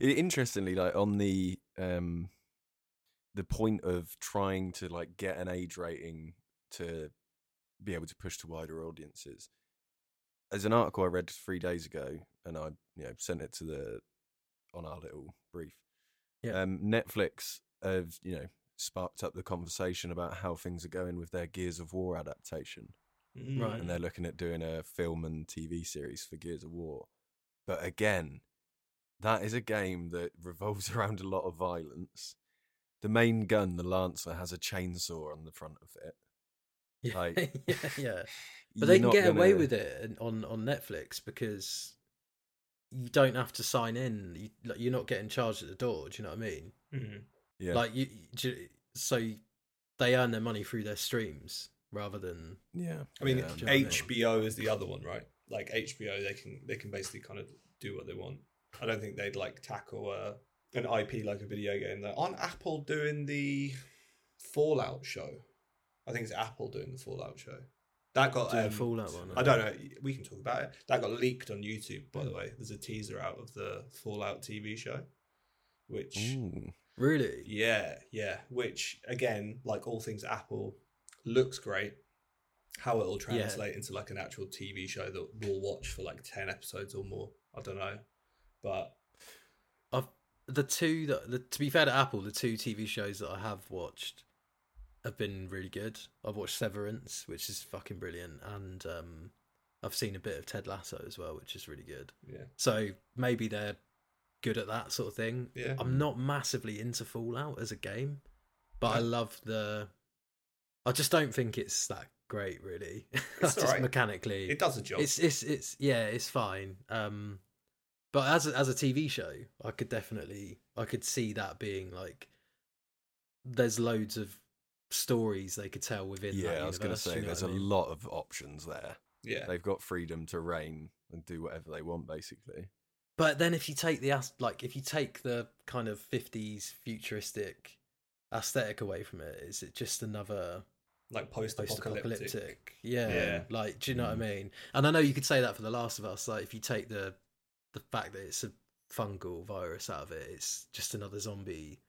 Interestingly, like on the um the point of trying to like get an age rating to be able to push to wider audiences. As an article I read three days ago, and I you know sent it to the on our little brief. Yeah. Um, Netflix have you know sparked up the conversation about how things are going with their Gears of War adaptation Mm. Right. and they're looking at doing a film and TV series for Gears of War. But again, that is a game that revolves around a lot of violence. The main gun, the Lancer, has a chainsaw on the front of it. yeah, Like, yeah, yeah. But they can get away gonna- with it on on Netflix because you don't have to sign in. You, like, you're not getting charged at the door. Do you know what I mean? Mhm. Yeah, Like you, you- so they earn their money through their streams rather than yeah. I mean, yeah. do you know what I mean? HBO is the other one, right? Like HBO, they can they can basically kind of do what they want. I don't think they'd like tackle uh, an IP like a video game. Though, aren't Apple doing the Fallout show? I think it's Apple doing the Fallout show. That got um, a Fallout one. I don't know. We can talk about it. That got leaked on YouTube, by the way. There's a teaser out of the Fallout TV show, which Ooh. Really? yeah, yeah. Which again, like all things Apple, looks great. How it'll Yeah. translate into like an actual TV show that we'll watch for like ten episodes or more, I don't know. But I've the two that the, to be fair to Apple, the two TV shows that I have watched have been really good. I've watched Severance, which is fucking brilliant, and um, I've seen a bit of Ted Lasso as well, which is really good. yeah, So maybe they're good at that sort of thing. yeah, I'm not massively into Fallout as a game, but I love the. I just don't think it's that great, really. It's just alright. mechanically, it does a job. it's it's it's yeah, it's fine. Um, but as a, as a TV show, I could definitely I could see that being like there's loads of stories they could tell within. that Yeah, I was going to universe, you say know there's what a I mean? lot of options there. yeah, They've got freedom to reign and do whatever they want, basically. But then if you take the as- like if you take the kind of 50s futuristic aesthetic away from it, is it just another like post-apocalyptic. post-apocalyptic? Yeah, Yeah. Like, do you know what I Mm. mean? And I know you could say that for The Last of Us. Like, if you take the the fact that it's a fungal virus out of it, it's just another zombie.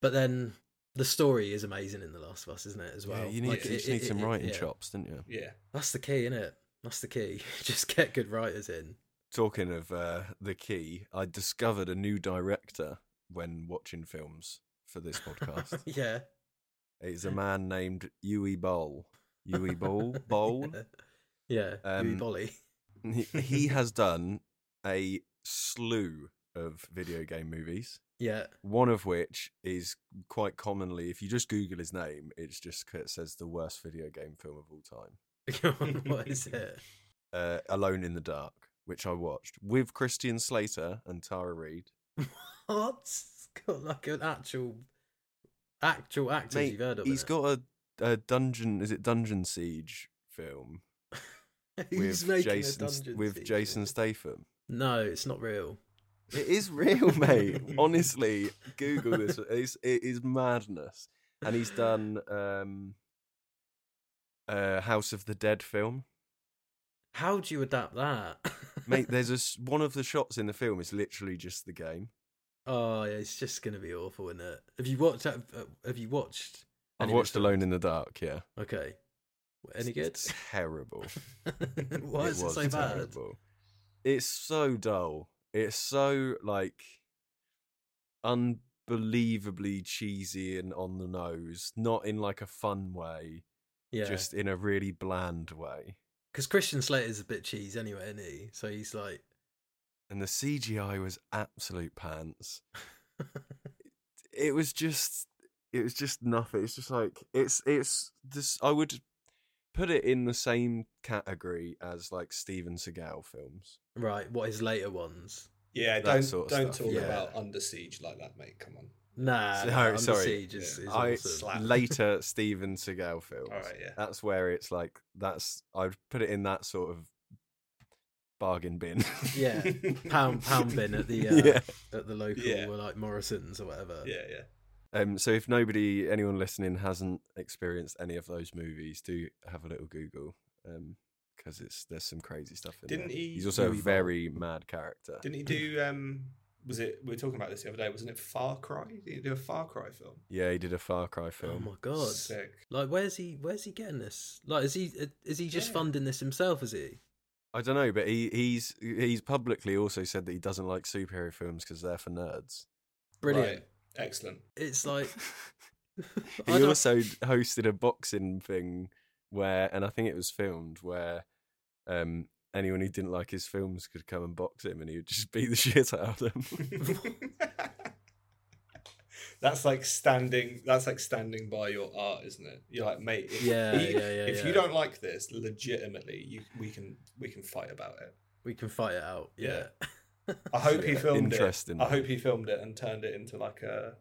But then the story is amazing in The Last of Us, isn't it? As well. yeah, you need, Like, you it- just need it- some it- writing yeah. chops, didn't you? Yeah, That's the key, isn't it? That's the key. just get good writers in. Talking of uh, the key, I discovered a new director when watching films for this podcast. yeah. it's a man named Yui Bowl. Yui Bowl? Bowl? Yeah. Um, Yui Bolly. he, he has done a slew of video game movies. Yeah. One of which is quite commonly, if you just Google his name, it's just it says the worst video game film of all time. what is it? Uh, Alone in the Dark, which I watched with Christian Slater and Tara Reid. What? It's got like an actual, actual actors Mate, you've heard of. He's in got a, a dungeon. Is it Dungeon Siege film it. With making Jason a dungeon with Jason? Statham? No, it's not real. It is real, mate. Honestly, Google this. It's, it is madness. And he's done um, uh, House of the Dead film. How do you adapt that, Mate, there's a one of the shots in the film is literally just the game. oh, yeah, it's just gonna be awful, isn't it? Have you watched? Have, have you watched? I've watched the Alone films? in the Dark. Yeah, Okay. Any good? It's terrible. Why is it was so bad? terrible. It's so dull. It's so like unbelievably cheesy and on the nose, not in like a fun way, Yeah, just in a really bland way. because Christian Slater's a bit cheese anyway, isn't he? So he's like, And the CGI was absolute pants. It was just it was just nothing. It's just like it's it's this I would put it in the same category as like Steven Seagal films. Right, what his later ones? yeah. That Don't sort of don't stuff, talk yeah. about Under Siege like that, mate. Come on. Nah, So- nah, Under sorry. Siege is, is I awesome. Slap. later Steven Seagal films. All right, yeah. That's where it's like that's I'd put it in that sort of bargain bin. Yeah, pound pound bin at the uh, Yeah. at the local Yeah. or like Morrison's or whatever. Yeah, yeah. Um, so if nobody, anyone listening, hasn't experienced any of those movies, do have a little Google because it's there's some crazy stuff in Didn't there. he- He's also a Yui Bolt. very mad character. Didn't he do? um Was it? We were talking about this the other day. Wasn't it Far Cry? Did he do a Far Cry film? Yeah, he did a Far Cry film. Oh my god! Sick. Like, where's he? Where's he getting this? Like, is he? Is he just Yeah. funding this himself? Is he? I don't know, but he he's he's publicly also said that he doesn't like superhero films because they're for nerds. Brilliant. Right. Excellent. It's like He also hosted a boxing thing where, and I think it was filmed where um, anyone who didn't like his films could come and box him, and he would just beat the shit out of them. that's like standing. That's like standing by your art, isn't it? You're like, mate. If, Yeah, you- yeah, yeah, If yeah. you don't like this, legitimately, you we can we can fight about it. we can fight it out. Yeah. I hope he Yeah, filmed interesting. it. I hope he filmed it and turned it into like a,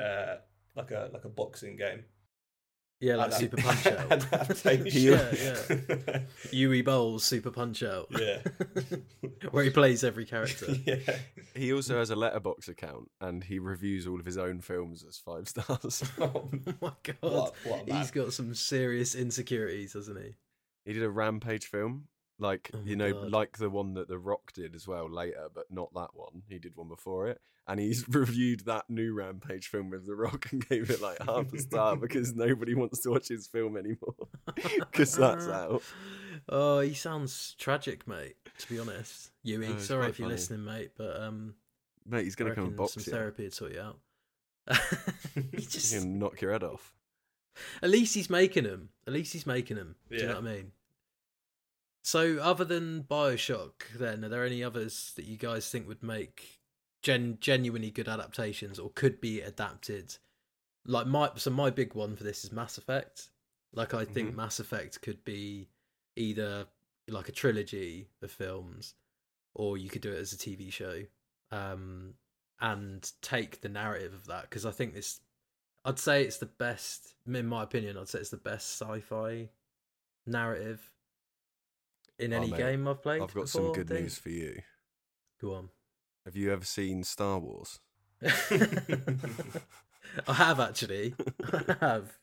uh, like a like a boxing game. Yeah, like Super Punch Out. Adaptation. Yeah, yeah. Yui Bowles Super Punch Out. Yeah. Where he plays every character. yeah. he also has a Letterboxd account, and he reviews all of his own films as five stars. Oh my god. What- what. He's got some serious insecurities, hasn't he? he did a Rampage film, like Oh you know, God. like the one that The Rock did as well later, but not that one. He did one before it, and he's reviewed that new Rampage film with The Rock and gave it like half a star because nobody wants to watch his film anymore because that's out. Oh, he sounds tragic, mate. To be honest, Yui. Oh, sorry quite if you're funny. listening, mate, but um, Mate, he's gonna come and box some you. therapy would sort you out. he He's just, gonna knock your head off. at least he's making them. At least he's making them. Do you know what I mean? So, other than Bioshock, then are there any others that you guys think would make gen- genuinely good adaptations or could be adapted? Like my so my big one for this is Mass Effect. Like I think Mhm. Mass Effect could be either like a trilogy of films, or you could do it as a TV show, um, and take the narrative of that because I think this. I'd say it's the best, in my opinion. I'd say it's the best sci-fi narrative in Oh, any mate, game I've played. I've got some before, I good think. news for you. Go on. Have you ever seen Star Wars? I have actually. I have.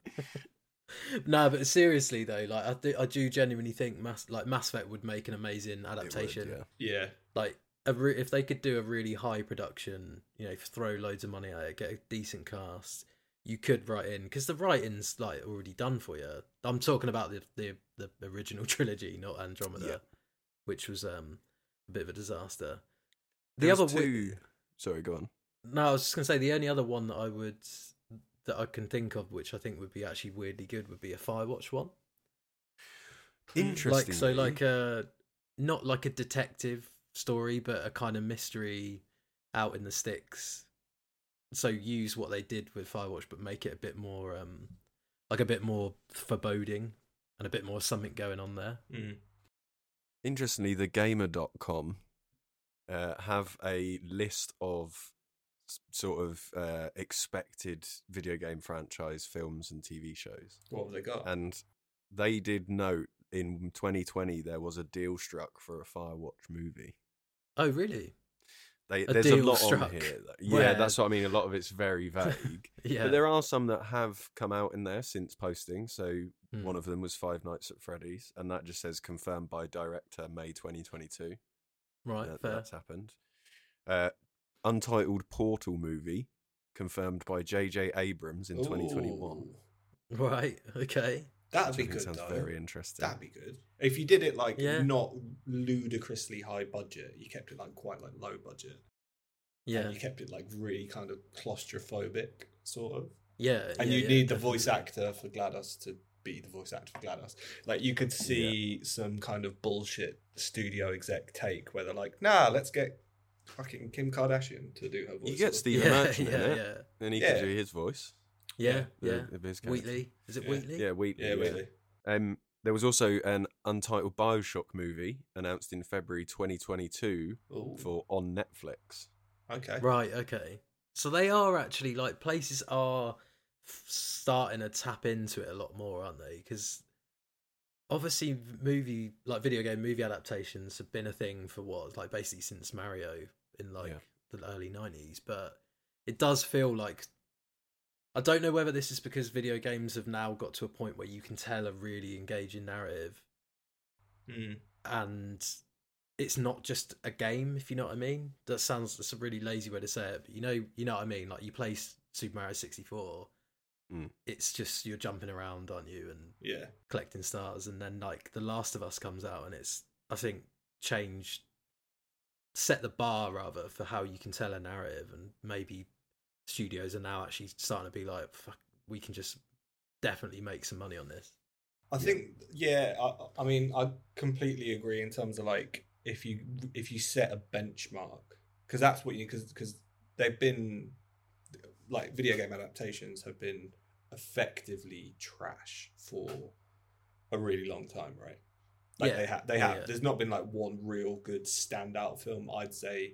no, but seriously though, like I do, I do genuinely think Mass like Mass Effect would make an amazing It would, adaptation. yeah. Yeah. Like a re- if they could do a really high production, you know, throw loads of money at it, get a decent cast, you could write in because the writing's like already done for you. I'm talking about the the, the original trilogy, not Andromeda, Yeah. which was um a bit of a disaster. The There was other two. Sorry, go on. no, I was just gonna say the only other one that I would that I can think of, which I think would be actually weirdly good, would be a Firewatch one. Interesting. Like so, like a not like a detective story, but a kind of mystery out in the sticks. So use what they did with Firewatch, but make it a bit more, um, like a bit more foreboding and a bit more something going on there. Mm. Interestingly, the gamer.com uh, have a list of sort of uh, expected video game franchise films and TV shows. What have they got? And they did note in 2020 there was a deal struck for a Firewatch movie. Oh, really? They, A there's a lot struck on here. Yeah, where- that's what I mean. A lot of it's very vague. Yeah. But there are some that have come out in there since posting. So Hmm. one of them was Five Nights at Freddy's, and that just says confirmed by director May 2022. right. that- fair. that's happened. Uh, untitled Portal movie confirmed by J.J. Abrams in 2021. Right. Okay. That'd Which be think good. sounds though. very interesting. That'd be good. If you did it like Yeah. not ludicrously high budget, you kept it like quite like low budget. Yeah. And you kept it like really kind of claustrophobic, sort of. Yeah. And yeah, you yeah, need the voice actor for GLaDOS to be the voice actor for GLaDOS. Like you could see some kind of bullshit studio exec take where they're like, "Nah, let's get fucking Kim Kardashian to do her voice." You get or- Stephen Yeah, Merchant yeah, in it, yeah. and he Yeah. can do his voice. Yeah, the- yeah. the biz. Wheatley. Is it Yeah. Wheatley? Yeah, Wheatley. Yeah, really. Um, there was also an untitled Bioshock movie announced in February 2022 Ooh, for on Netflix. okay. Right, okay. So they are actually like places are starting to tap into it a lot more, aren't they? Because obviously, movie like video game movie adaptations have been a thing for what like basically since Mario in like Yeah. the early nineties. But it does feel like I don't know whether this is because video games have now got to a point where you can tell a really engaging narrative Mm. and it's not just a game if you know what i mean that sounds that's a really lazy way to say it but you know you know what i mean like you play super mario 64 Mm. it's just you're jumping around aren't you and Yeah. collecting stars and then like the last of us comes out and it's i think changed set the bar rather for how you can tell a narrative and maybe studios are now actually starting to be like Fuck, we can just definitely make some money on this I think yeah, I, I mean I completely agree in terms of like if you if you set a benchmark because that's what you because because they've been like video game adaptations have been effectively trash for a really long time, right? Like Yeah, they have they have yeah. there's not been like one real good standout film I'd say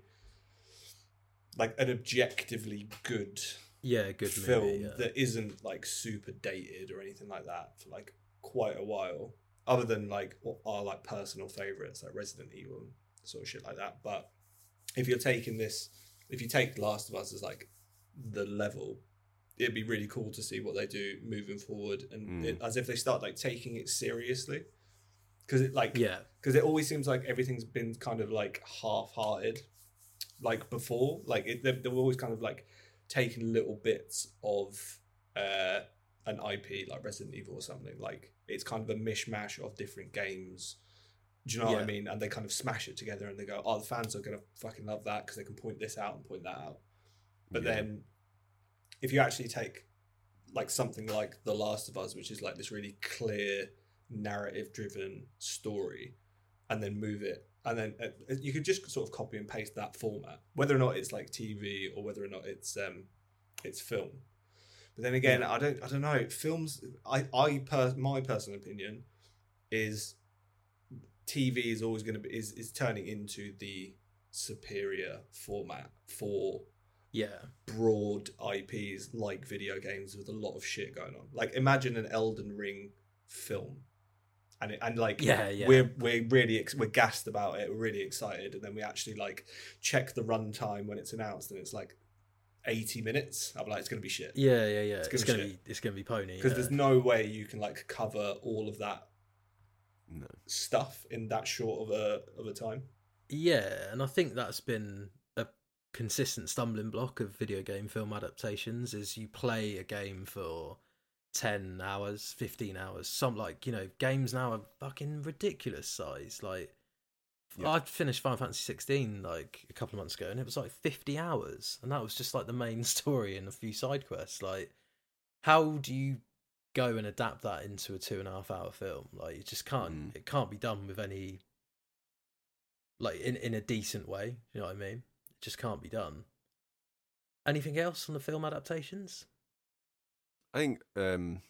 like an objectively good yeah good film movie yeah. that isn't like super dated or anything like that for like quite a while other than like what are like personal favorites like resident evil and sort of shit like that but if you're taking this if you take last of us as like the level it'd be really cool to see what they do moving forward and Mm. it, as if they start like taking it seriously because it like yeah because it always seems like everything's been kind of like half-hearted like before like it, they've, they've always kind of like taken little bits of uh an ip like resident evil or something. Like it's kind of a mishmash of different games. Do you know what i mean? And they kind of smash it together and they go oh the fans are gonna fucking love that because they can point this out and point that out. But Yeah. then if you actually take like something like the last of us which is like this really clear narrative driven story and then move it and then uh, you could just sort of copy and paste that format whether or not it's like tv or whether or not it's um it's film. But then again i don't i don't know. Films i i per, my personal opinion is tv is always going to be is, is turning into the superior format for yeah. broad IPs like video games with a lot of shit going on. Like imagine an Elden Ring film, and it, and like Yeah, yeah. we're we're really ex- we're gassed about it. We're really excited, and then we actually like check the runtime when it's announced, and it's like eighty minutes. I'm like, it's gonna be shit Yeah, yeah, yeah. It's It's, gonna gonna be be it's gonna be pony. because yeah. there's no way you can like cover all of that No. stuff in that short of a of a time. Yeah, and I think that's been a consistent stumbling block of video game film adaptations is you play a game for 10 hours, 15 hours. Some like, you know, games now are fucking ridiculous size. Like Yeah. I finished Final Fantasy 16 like a couple of months ago and it was like 50 hours and that was just like the main story and a few side quests. Like how do you go and adapt that into a two and a half hour film? Like you just can't Mm. it can't be done with any like in in a decent way. You know what I mean? It just can't be done. Anything else on the film adaptations? I think um,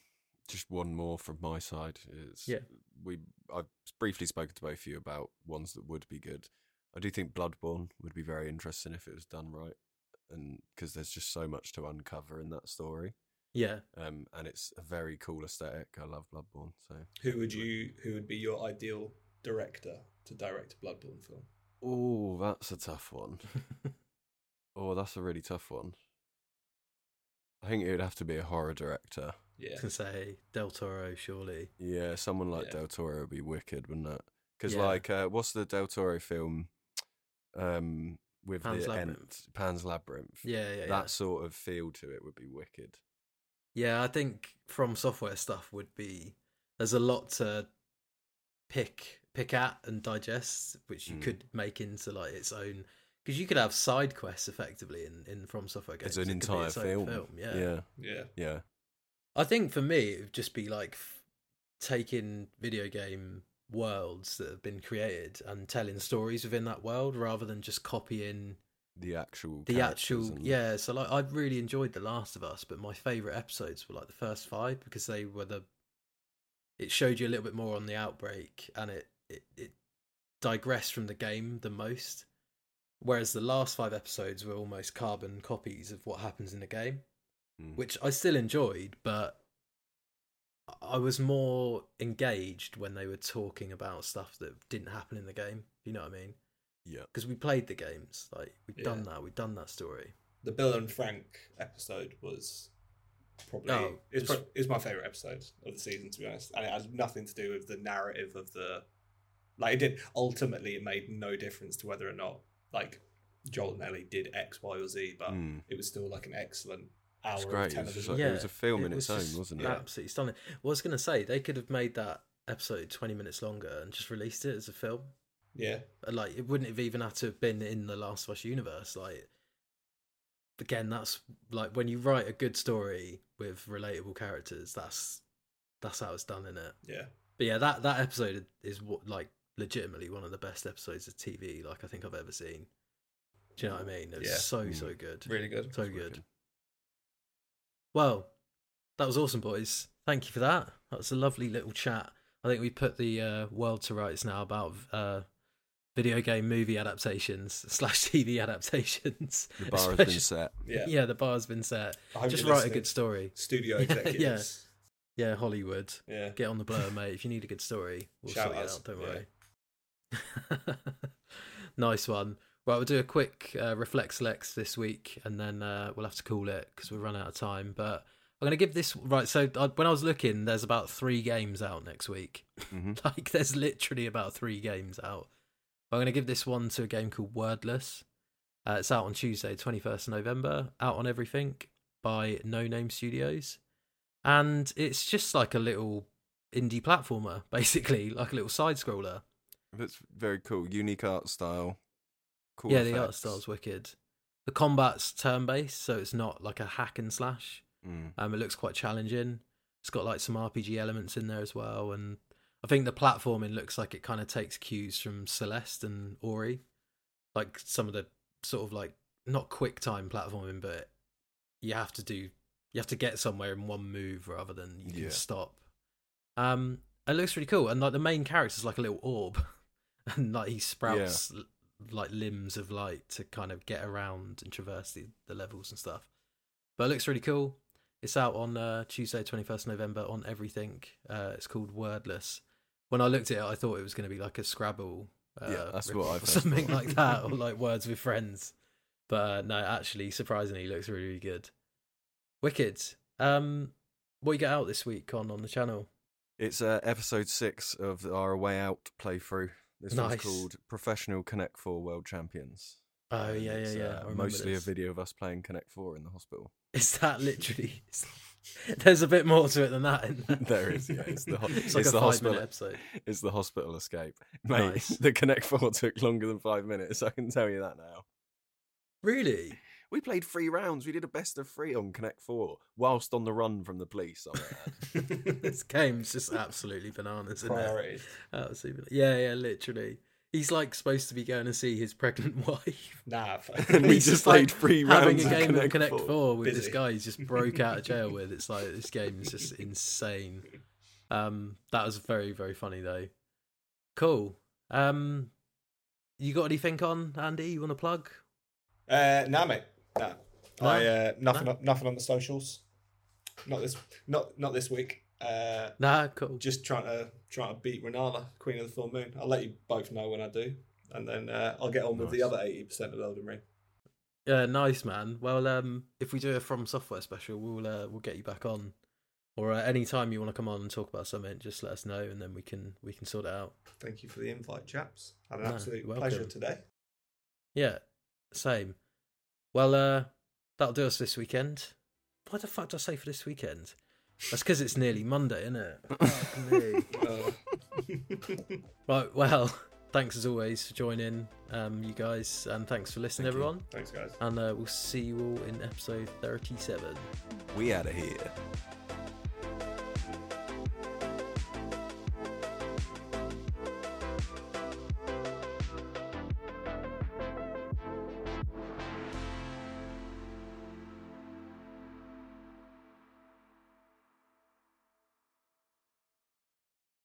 just one more from my side is Yeah. we I've briefly spoken to both of you about ones that would be good. I do think Bloodborne would be very interesting if it was done right, and because there's just so much to uncover in that story, Yeah. um, and it's a very cool aesthetic. I love Bloodborne, so Who would you who would be your ideal director to direct a Bloodborne film? oh, that's a tough one. oh, that's a really tough one. I think it would have to be a horror director. Yeah. to say Del Toro, surely. Yeah, someone like Yeah. Del Toro would be wicked, wouldn't it? Because Yeah. like, uh, what's the Del Toro film um, with Pan's the Labyrinth. Ent, Pan's Labyrinth? Yeah, yeah, yeah. that sort of feel to it would be wicked. Yeah, I think from software stuff would be there's a lot to pick pick at and digest, which you Mm. could make into like its own because you could have side quests effectively in, in from software games. It's an It entire its own film. Yeah. yeah, Yeah. yeah. I think for me it would just be like f- taking video game worlds that have been created and telling stories within that world rather than just copying The actual, the actual and- yeah so like i really enjoyed the last of us but my favorite episodes were like the first five because they were the it showed you a little bit more on the outbreak and it it, it digressed from the game the most Whereas the last five episodes were almost carbon copies of what happens in the game, Mm. which I still enjoyed, but I was more engaged when they were talking about stuff that didn't happen in the game. You know what I mean? Yeah. Because we played the games, like we've done that, we've done that story. The Bill and Frank episode was probably Oh, it's, pro- it's my favorite episode of the season to be honest, and it had nothing to do with the narrative of the like it did. Ultimately, it made no difference to whether or not like Joel and Ellie did X, Y, or Z, but Mm. it was still like an excellent hour It's of great. It was, television. just like, it was a film in its own, wasn't it? Absolutely stunning. Well, I was going to say they could have made that episode twenty minutes longer and just released it as a film. yeah, Like it wouldn't have even had to have been in the Last of Us universe. Like again, that's like when you write a good story with relatable characters. That's that's how it's done in it. yeah. But yeah, that that episode is what like legitimately one of the best episodes of TV like I think I've ever seen. Do you know what I mean? It was Yeah. so Mm. so good, Really good. so It's good. wicked. Well, that was awesome, boys. Thank you for that. That was a lovely little chat. I think we put the uh, world to rights now about uh, video game movie adaptations slash TV adaptations. The bar has been set. Yeah, Yeah, the bar's been set. Just write a good story. studio Yeah, yeah. Yeah, Hollywood. yeah. Get on the blower, mate. If you need a good story, we'll Shout sort it out. Don't yeah. worry. nice one. Right, we'll do a quick uh, reflect selects this week, and then uh, we'll have to call it because we've run out of time. But I'm going to give this right. So I, when I was looking, there's about three games out next week. hmm like there's literally about three games out. I'm going to give this one to a game called Wordless. Uh, it's out on Tuesday, 21st November. Out on everything by No Name Studios, and it's just like a little indie platformer, basically, like a little side scroller. That's very cool. Unique art style. Cool yeah, the art effects. style's wicked. The combat's turn based, so it's not like a hack and slash. Mm. Um, it looks quite challenging. It's got like some RPG elements in there as well, and I think the platforming looks like it kind of takes cues from Celeste and Ori, like some of the sort of like not quick time platforming, but you have to do you have to get somewhere in one move rather than you can Yeah. stop. Um, it looks really cool, and like the main character's like a little orb, and like he sprouts l- like limbs of light to kind of get around and traverse the, the levels and stuff. But it looks really cool. It's out on uh, Tuesday, 21st November on everything. Uh, it's called Wordless. When I looked at it, I thought it was going to be like a Scrabble. Uh, Yeah, that's what I or something thought. like that, or like Words with Friends. But uh, no, actually, surprisingly, it looks really, really good. Wicked. Um, what you get out this week on on the channel? It's uh, episode six of our Way Out playthrough. This Nice. one's called Professional Connect Four World Champions. Oh yeah, yeah, yeah. uh, mostly this. a video of us playing Connect Four in the hospital. Is that literally? There's a bit more to it than that. There. There is, yeah. It's the ho- it's like it's the hospital- episode. It's the hospital escape, mate. Nice. The Connect Four took longer than five minutes. I can tell you that now. Really? We played three rounds. We did a best of three on Connect Four, whilst on the run from the police. I might add. this game's just absolutely bananas, isn't it? Priorities. Absolutely. Yeah, yeah, literally. He's like supposed to be going to see his pregnant wife. Nah, and we He's just like played three Having rounds a game Connect, of Connect 4. 4, with this guy he's just broke out of jail with. It's like this game is just insane. Um, that was very, very funny though. Cool. Um, you got anything on Andy? You want to plug? Uh, nah, mate. Nah. No? I uh, nothing. No? Nothing on the socials. Not this. Not not this week. Uh, Nah, cool. just trying to trying to beat Rennala, Queen of the Full Moon. I'll let you both know when I do, and then uh, I'll get on with the other eighty percent of Elden Ring. Yeah, nice man. Well, um, if we do a From Software special, we'll uh, we'll get you back on, or uh, any time you want to come on and talk about something, just let us know, and then we can we can sort it out. Thank you for the invite, chaps. Had an No, absolute you're pleasure today. Yeah, same. Well, uh, that'll do us this weekend. What the fuck do I say for this weekend? That's because it's nearly Monday, isn't it? Fuck me. Uh, Right. Well, thanks as always for joining, um, you guys, and thanks for listening, Thank you. everyone. thanks, guys. And uh, we'll see you all in episode thirty-seven. We out of here.